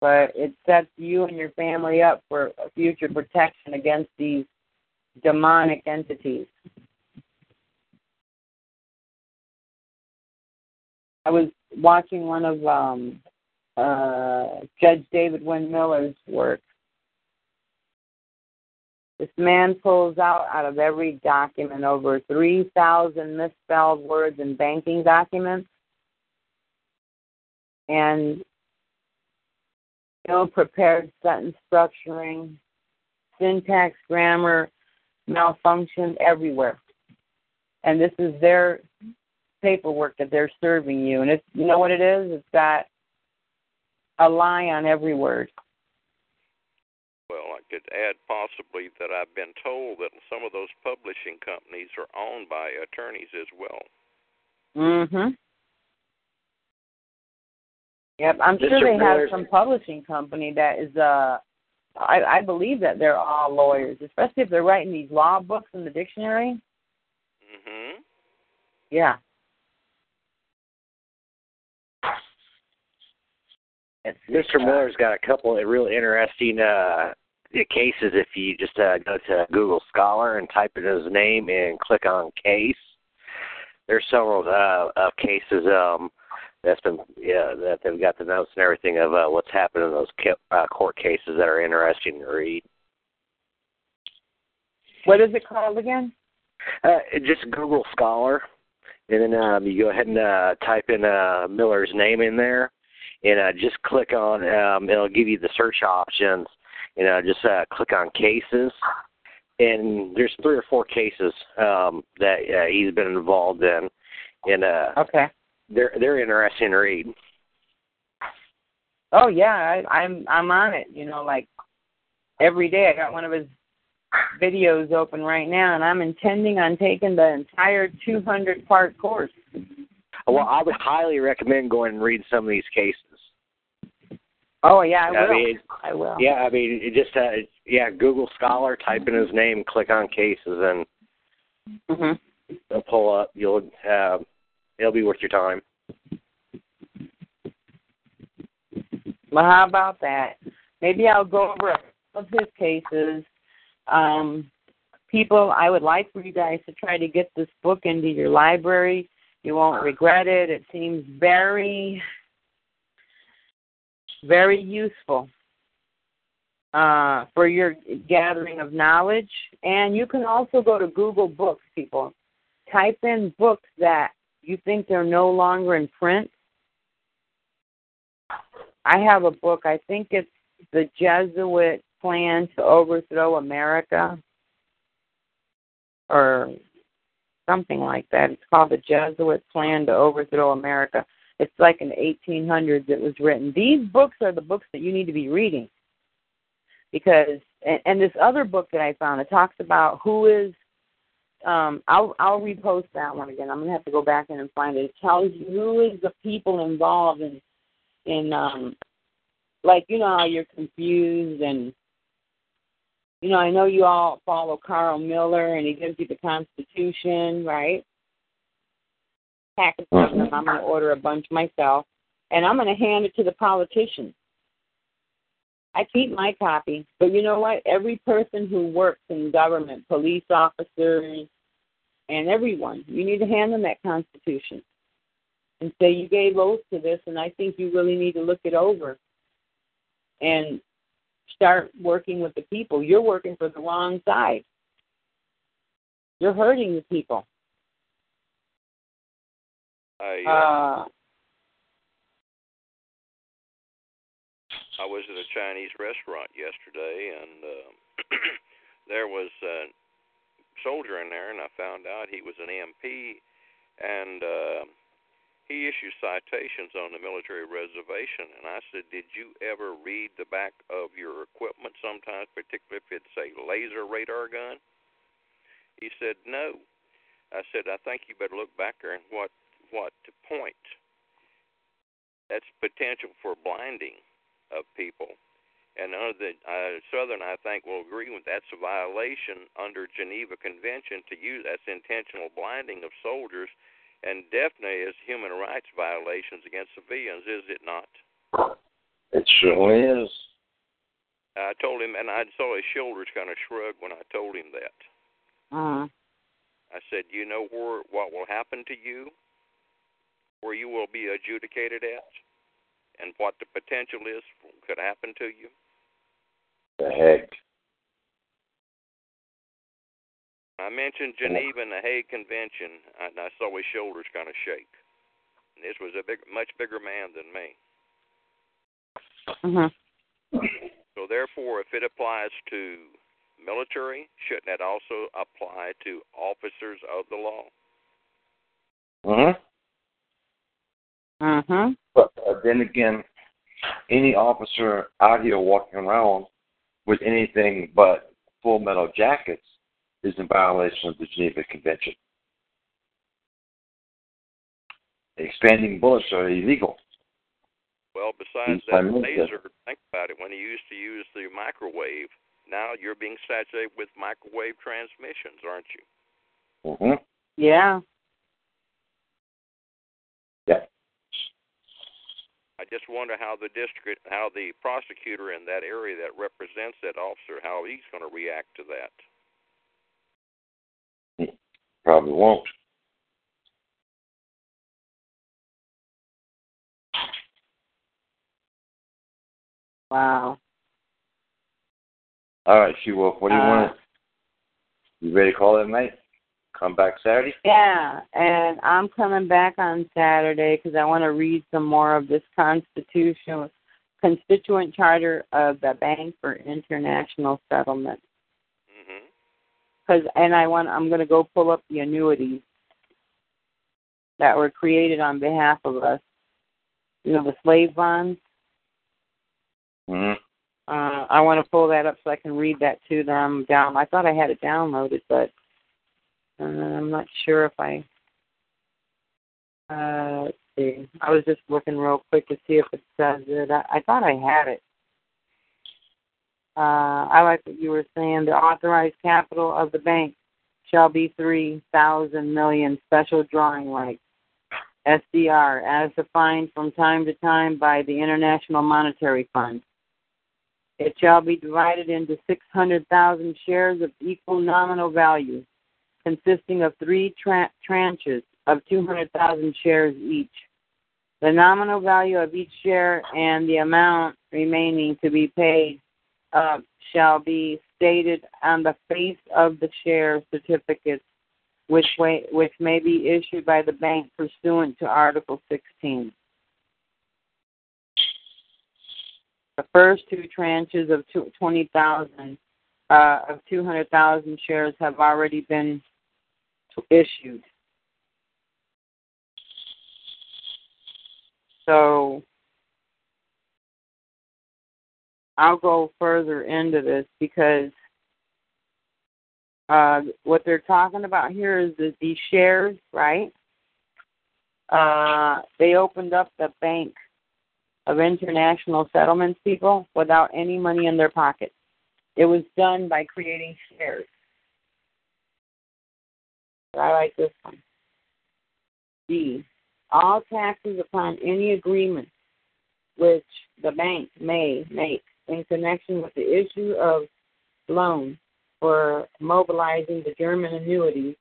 but it sets you and your family up for future protection against these demonic entities. I was watching one of um, uh, Judge David Wynn Miller's work. This man pulls out out of every document over 3,000 misspelled words in banking documents and ill prepared sentence structuring, syntax, grammar, malfunction everywhere. And this is their paperwork that they're serving you. And it's you know what it is? It's got a lie on every word. Well, I could add possibly that I've been told that some of those publishing companies are owned by attorneys as well. Mm Mhm. Yep, I'm Mr. sure they have some publishing company that is uh I, I believe that they're all lawyers, especially if they're writing these law books in the dictionary. Mm Mhm. Yeah. It's, Mr. Miller's got a couple of really interesting uh cases if you just uh, go to Google Scholar and type in his name and click on case. There's several uh, uh cases um that's been yeah that they've got the notes and everything of uh, what's happened in those ca- uh, court cases that are interesting to read. What is it called again? Uh, just Google Scholar, and then um, you go ahead and uh, type in uh, Miller's name in there, and uh, just click on. Um, it'll give you the search options, and uh, just uh, click on cases. And there's three or four cases um, that uh, he's been involved in, and uh, Okay. they're they're interesting to read. Oh yeah, I, I'm I'm on it. You know, like every day I got one of his videos open right now, and I'm intending on taking the entire 200 part course. Well, I would highly recommend going and read some of these cases. Oh yeah, I will. mean, I will. Yeah, I mean, it just uh, yeah, Google Scholar, type in his name, click on cases, and Mhm. it'll pull up. You'll uh, it'll be worth your time. Well, how about that? Maybe I'll go over a couple of his cases. Um, people, I would like for you guys to try to get this book into your library. You won't regret it. It seems very, very useful uh, for your gathering of knowledge. And you can also go to Google Books, people. Type in books that you think they're no longer in print. I have a book, I think it's The Jesuit Plan to Overthrow America or something like that. It's called The Jesuit Plan to Overthrow America. It's like in the 1800s it was written. These books are the books that you need to be reading because and, and this other book that I found it talks about who is um I'll I'll repost that one again. I'm gonna have to go back in and find it. It tells you who is the people involved in in um like you know how you're confused and you know, I know you all follow Carl Miller and he gives you the Constitution, right? Package of them. I'm gonna order a bunch myself and I'm gonna hand it to the politicians. I keep my copy, but you know what? Every person who works in government, police officers, and everyone, you need to hand them that Constitution and say you gave oath to this, and I think you really need to look it over and start working with the people. You're working for the wrong side. You're hurting the people. I uh, Uh, I was at a Chinese restaurant yesterday, and uh, there was a soldier in there, and I found out he was an MP, and uh, he issues citations on the military reservation. And I said, "Did you ever read the back of your equipment? Sometimes, particularly if it's a laser radar gun." He said, "No." I said, "I think you better look back there and what what to point. That's potential for blinding." of people. And under the uh, Southern, I think, will agree with that's a violation under Geneva Convention to use that's intentional blinding of soldiers, and definitely is human rights violations against civilians, is it not? It certainly is. I told him, and I saw his shoulders kind of shrug when I told him that. uh, I said, "You know where what will happen to you, where you will be adjudicated at, and what the potential is could happen to you." The heck. I mentioned Geneva and the Hague Convention, and I saw his shoulders kind of shake. And this was a big, much bigger man than me. mhm. So therefore, if it applies to military, shouldn't that also apply to officers of the law? hmm Mhm. But uh, then again, any officer out here walking around with anything but full metal jackets is in violation of the Geneva Convention. Expanding bullets are illegal. Well, besides Yes, that I know laser, think about it. When he used to use the microwave, now you're being saturated with microwave transmissions, aren't you? hmm Yeah. Yeah. I just wonder how the district, how the prosecutor in that area that represents that officer, how he's going to react to that. Probably won't. Wow. All right, She Wolf, what do you Uh, want? You ready to call it night? Come back Saturday? Yeah, and I'm coming back on Saturday because I want to read some more of this constitution, constituent charter of the Bank for International Settlement. hmm Cause, and I want, I'm going to go pull up the annuities that were created on behalf of us. You know, the slave bonds. hmm Uh, I want to pull that up so I can read that to them. Down. I thought I had it downloaded, but uh, I'm not sure if I. Uh, let's see. I was just looking real quick to see if it says it. I, I thought I had it. Uh, I like what you were saying. The authorized capital of the bank shall be three thousand million special drawing rights. SDR, as defined from time to time by the International Monetary Fund. It shall be divided into 600,000 shares of equal nominal value, consisting of three tra- tranches of 200,000 shares each. The nominal value of each share and the amount remaining to be paid shall be stated on the face of the share certificates which, way, which may be issued by the bank pursuant to Article 16. The first two tranches of 20,000 uh, of 200,000 shares have already been issued. So I'll go further into this because uh, what they're talking about here is these shares, right? Uh, they opened up the bank of international settlements people without any money in their pocket. It was done by creating shares. I like this one. D. All taxes upon any agreement which the bank may make in connection with the issue of loans for mobilizing the German annuities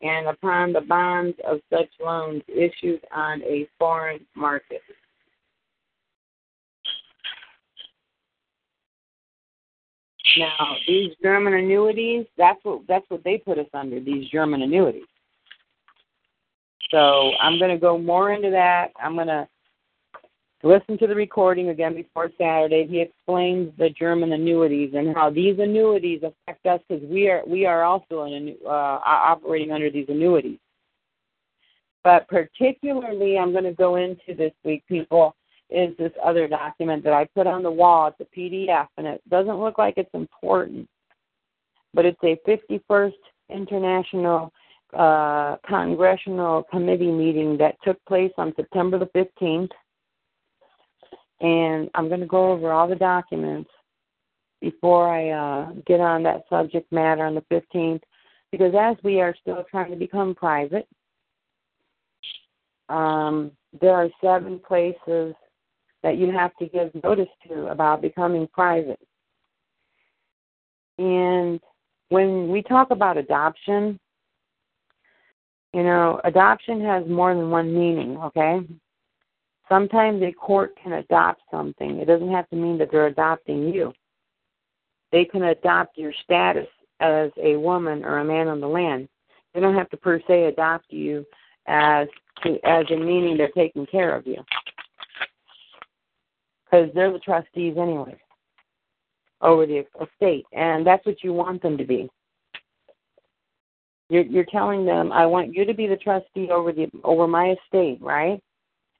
and upon the bonds of such loans issued on a foreign market. Now, these German annuities, that's what that's what they put us under, these German annuities. So I'm going to go more into that. I'm going to listen to the recording again before Saturday. He explains the German annuities and how these annuities affect us because we are we are also in, uh, operating under these annuities. But particularly, I'm going to go into this week, people, is this other document that I put on the wall. It's a PDF, and it doesn't look like it's important, but it's a 51st International uh, Congressional Committee meeting that took place on September the 15th and I'm going to go over all the documents before I uh, get on that subject matter on the 15th, because as we are still trying to become private, um, there are seven places that you have to give notice to about becoming private. And when we talk about adoption, you know, adoption has more than one meaning, okay? Sometimes a court can adopt something. It doesn't have to mean that they're adopting you. They can adopt your status as a woman or a man on the land. They don't have to per se adopt you as to, as in meaning they're taking care of you, because they're the trustees anyway over the estate, and that's what you want them to be. You're, you're telling them, I want you to be the trustee over the over my estate, right?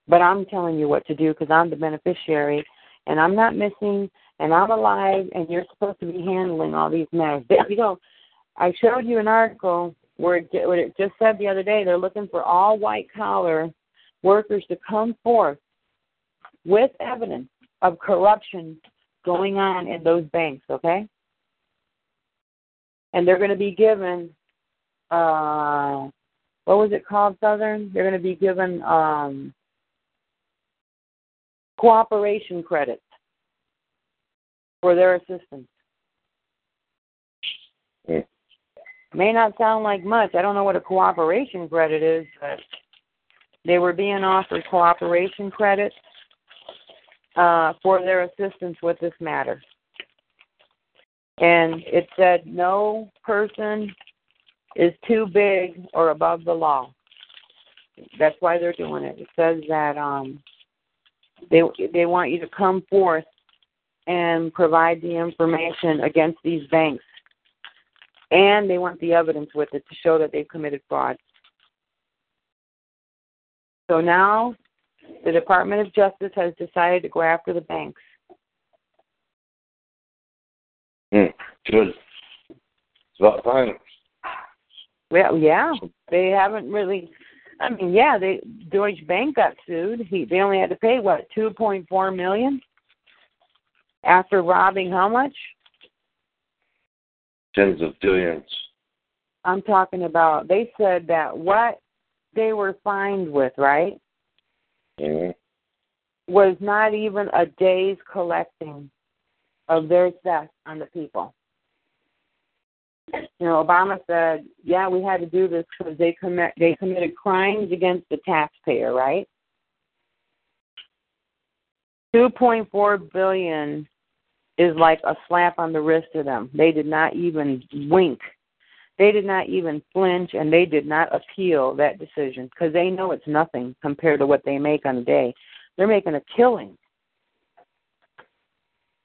But I'm telling you what to do because I'm the beneficiary and I'm not missing and I'm alive and you're supposed to be handling all these matters. But, you know, I showed you an article where it, where it just said the other day they're looking for all white collar workers to come forth with evidence of corruption going on in those banks, okay? And they're going to be given, uh, what was it called, Southern? They're going to be given um, cooperation credits for their assistance. It may not sound like much. I don't know what a cooperation credit is, but they were being offered cooperation credits uh, for their assistance with this matter. And it said no person is too big or above the law. That's why they're doing it. It says that um, they they want you to come forth and provide the information against these banks, and they want the evidence with it to show that they've committed fraud. So now, the Department of Justice has decided to go after the banks. Hmm. Good. It's about time. Well, yeah, they haven't really. I mean, yeah, they Deutsche Bank got sued. He they only had to pay what two point four million after robbing how much? Tens of billions. I'm talking about. They said that what they were fined with, right, hmm was not even a day's collecting of their theft on the people. You know, Obama said, "Yeah, we had to do this because they commit they committed crimes against the taxpayer, right?" Two point four billion is like a slap on the wrist to them. They did not even wink. They did not even flinch, and they did not appeal that decision because they know it's nothing compared to what they make on a day. They're making a killing.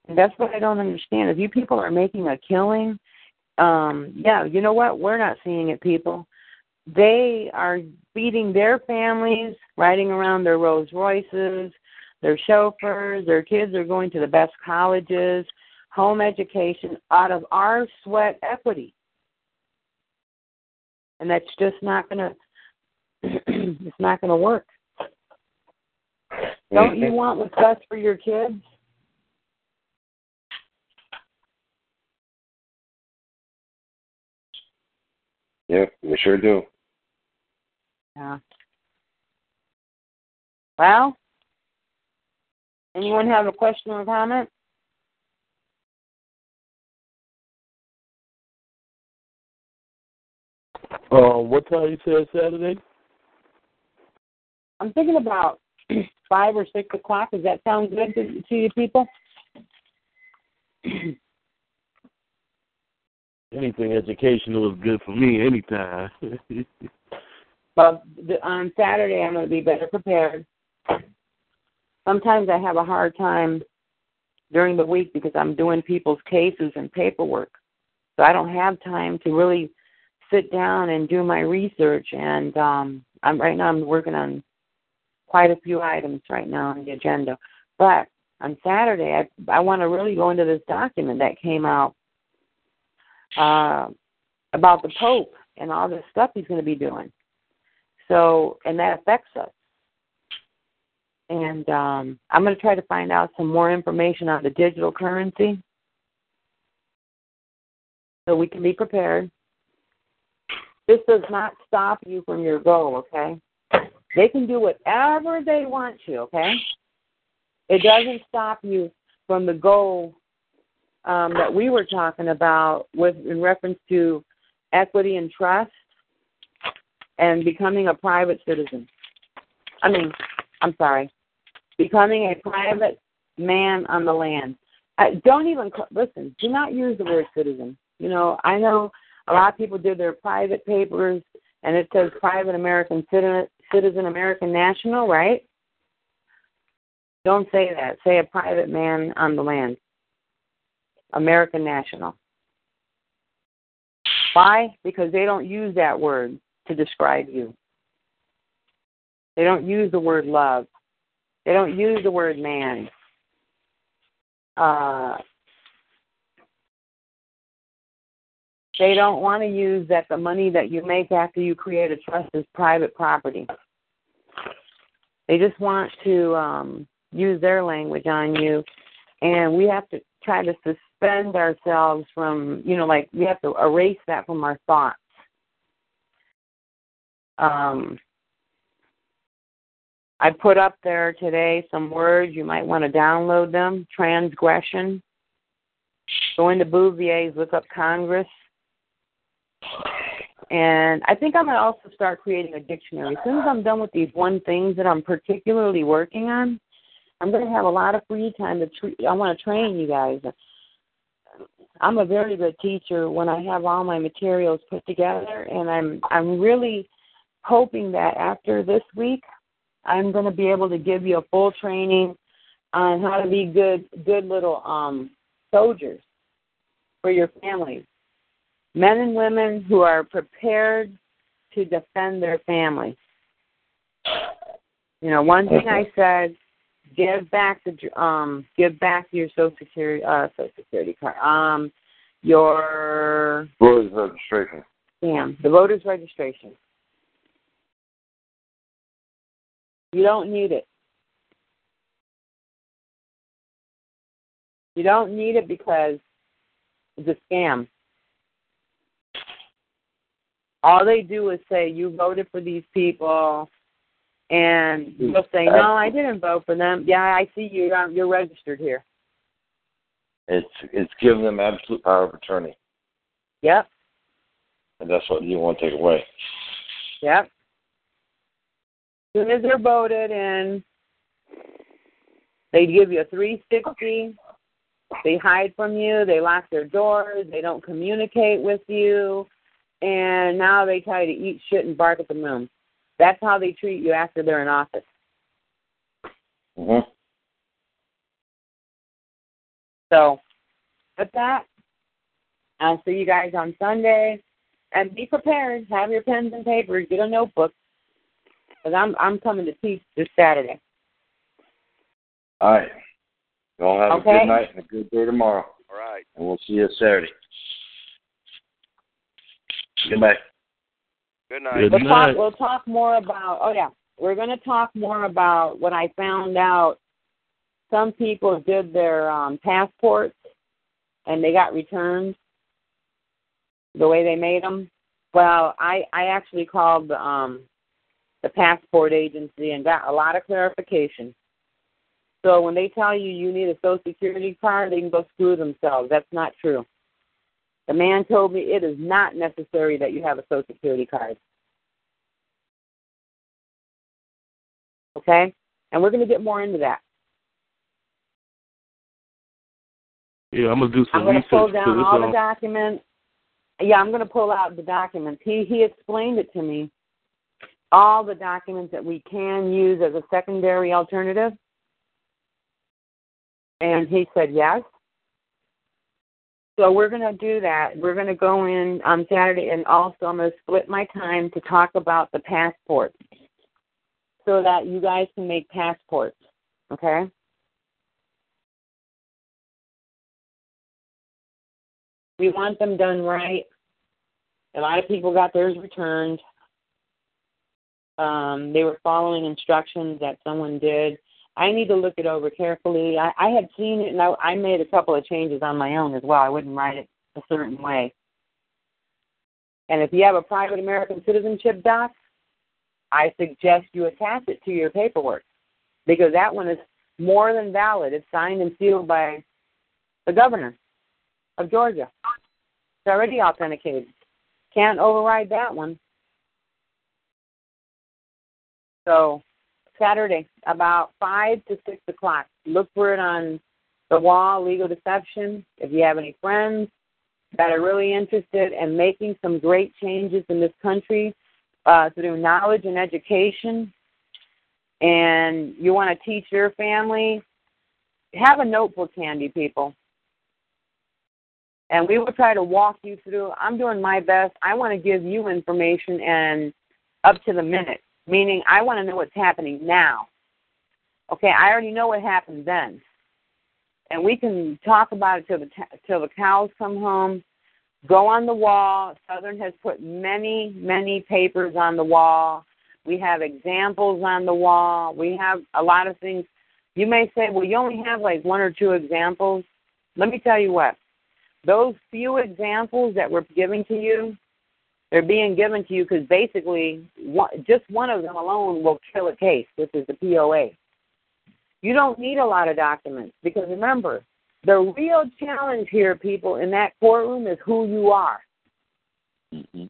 And that's what I don't understand. If you people are making a killing, um, yeah, you know what? We're not seeing it, people. They are feeding their families, riding around their Rolls Royces, their chauffeurs, their kids are going to the best colleges, home education out of our sweat equity. And that's just not gonna it's not gonna work. Don't you want what's best for your kids? Yeah, we sure do. Yeah. Well, anyone have a question or comment? Uh, what time you said Saturday? I'm thinking about five or six o'clock. Does that sound good to, to you people? Anything educational is good for me anytime. But on Saturday, I'm going to be better prepared. Sometimes I have a hard time during the week because I'm doing people's cases and paperwork. So I don't have time to really sit down and do my research. And um, I'm right now I'm working on quite a few items right now on the agenda. But on Saturday, I I want to really go into this document that came out uh, about the Pope and all this stuff he's going to be doing. So, and that affects us. And um, I'm going to try to find out some more information on the digital currency so we can be prepared. This does not stop you from your goal, okay? They can do whatever they want to, okay? It doesn't stop you from the goal um, that we were talking about with in reference to equity and trust and becoming a private citizen. I mean, I'm sorry, becoming a private man on the land. I, don't even listen. Do not use the word citizen. You know, I know a lot of people did their private papers, and it says private American citizen, citizen American national, right? Don't say that. Say a private man on the land. American national. Why? Because they don't use that word to describe you. They don't use the word love. They don't use the word man. Uh, they don't want to use that the money that you make after you create a trust is private property. They just want to um, use their language on you, and we have to try to suspend ourselves from, you know, like we have to erase that from our thoughts. Um, I put up there today some words. You might want to download them. Transgression. Go into Bouvier's, look up Congress. And I think I'm going to also start creating a dictionary. As soon as I'm done with these one things that I'm particularly working on, I'm going to have a lot of free time to. Tre- I want to train you guys. I'm a very good teacher when I have all my materials put together, and I'm I'm really hoping that after this week, I'm going to be able to give you a full training on how to be good good little um soldiers for your families men and women who are prepared to defend their family. You know, one thing I said, give back the um, give back your social security uh, social security card, um, your Voters registration. Damn, the voter's registration. You don't need it. You don't need it because it's a scam. All they do is say you voted for these people, and you'll say, "No, I didn't vote for them." Yeah, I see you. You're registered here. It's it's giving them absolute power of attorney, Yep, and that's what you want to take away. yep. As soon as they're voted in, they give you a 360. They hide from you. They lock their doors. They don't communicate with you. And now they tell you to eat shit and bark at the moon. That's how they treat you after they're in office. hmm So, with that, I'll see you guys on Sunday. And be prepared. Have your pens and papers. Get a notebook. Because I'm, I'm coming to teach this Saturday. All right. You all have a good night and a good day tomorrow, All right. and we'll see you Saturday. Good night. Good night. Good We'll night. talk, we'll talk more about, oh yeah, we're going to talk more about what I found out. Some people did their um, passports and they got returned the way they made them. Well, I, I actually called the, um, the passport agency and got a lot of clarification. So when they tell you you need a social security card, they can go screw themselves. That's not true. The man told me it is not necessary that you have a social security card. Okay? And we're going to get more into that. Yeah, I'm gonna do some I'm going to research pull down all the documents. Yeah, I'm going to pull out the documents. He he explained it to me. All the documents that we can use as a secondary alternative. And he said yes. So we're going to do that. We're going to go in on Saturday, and also I'm going to split my time to talk about the passport, so that you guys can make passports. Okay. We want them done right. A lot of people got theirs returned. Um, they were following instructions that someone did. I need to look it over carefully. I, I had seen it, and I, I made a couple of changes on my own as well. I wouldn't write it a certain way. And if you have a private American citizenship doc, I suggest you attach it to your paperwork because that one is more than valid. It's signed and sealed by the governor of Georgia. It's already authenticated. Can't override that one. So Saturday, about five to six o'clock. Look for it on the wall, legal deception. If you have any friends that are really interested in making some great changes in this country uh, through knowledge and education, and you want to teach your family, have a notebook handy, people. And we will try to walk you through. I'm doing my best. I want to give you information and up to the minute, meaning I want to know what's happening now. Okay, I already know what happened then, and we can talk about it till the till the cows come home. Go on the wall. Southern has put many many papers on the wall. We have examples on the wall. We have a lot of things. You may say, well, you only have like one or two examples. Let me tell you what. Those few examples that we're giving to you, they're being given to you because basically one, just one of them alone will kill a case, which is the POA. You don't need a lot of documents because remember, the real challenge here, people, in that courtroom is who you are. Mm-hmm.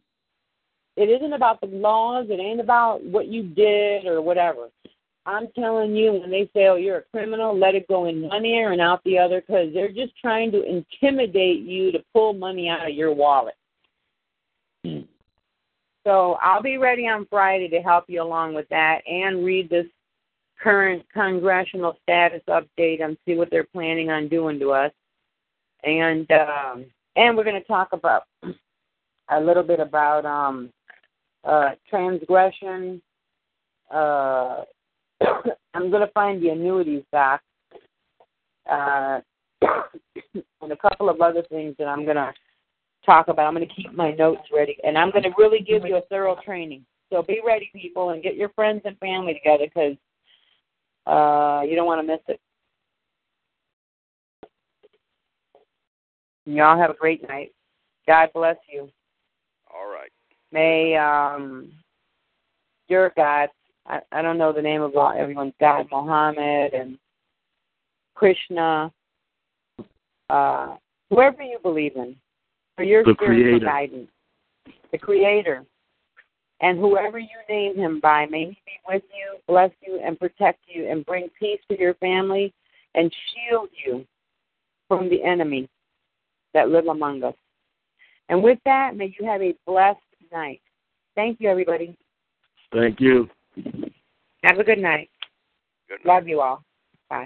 It isn't about the laws. It ain't about what you did or whatever. I'm telling you, when they say, oh, you're a criminal, let it go in one ear and out the other because they're just trying to intimidate you to pull money out of your wallet. So I'll be ready on Friday to help you along with that and read this current congressional status update and see what they're planning on doing to us. And um, and we're going to talk about a little bit about um, uh, transgression. Uh, I'm going to find the annuities doc uh, and a couple of other things that I'm going to talk about. I'm going to keep my notes ready, and I'm going to really give you a thorough training. So be ready, people, and get your friends and family together because uh, you don't want to miss it. Y'all have a great night. God bless you. All right. May um, your God, I, I don't know the name of all, everyone's God, Mohammed and Krishna, uh, whoever you believe in, for your The spiritual Creator. guidance, the Creator, and whoever you name him by, may he be with you, bless you, and protect you, and bring peace to your family, and shield you from the enemy that live among us. And with that, may you have a blessed night. Thank you, everybody. Thank you. Have a good night. Good night. Love you all. Bye.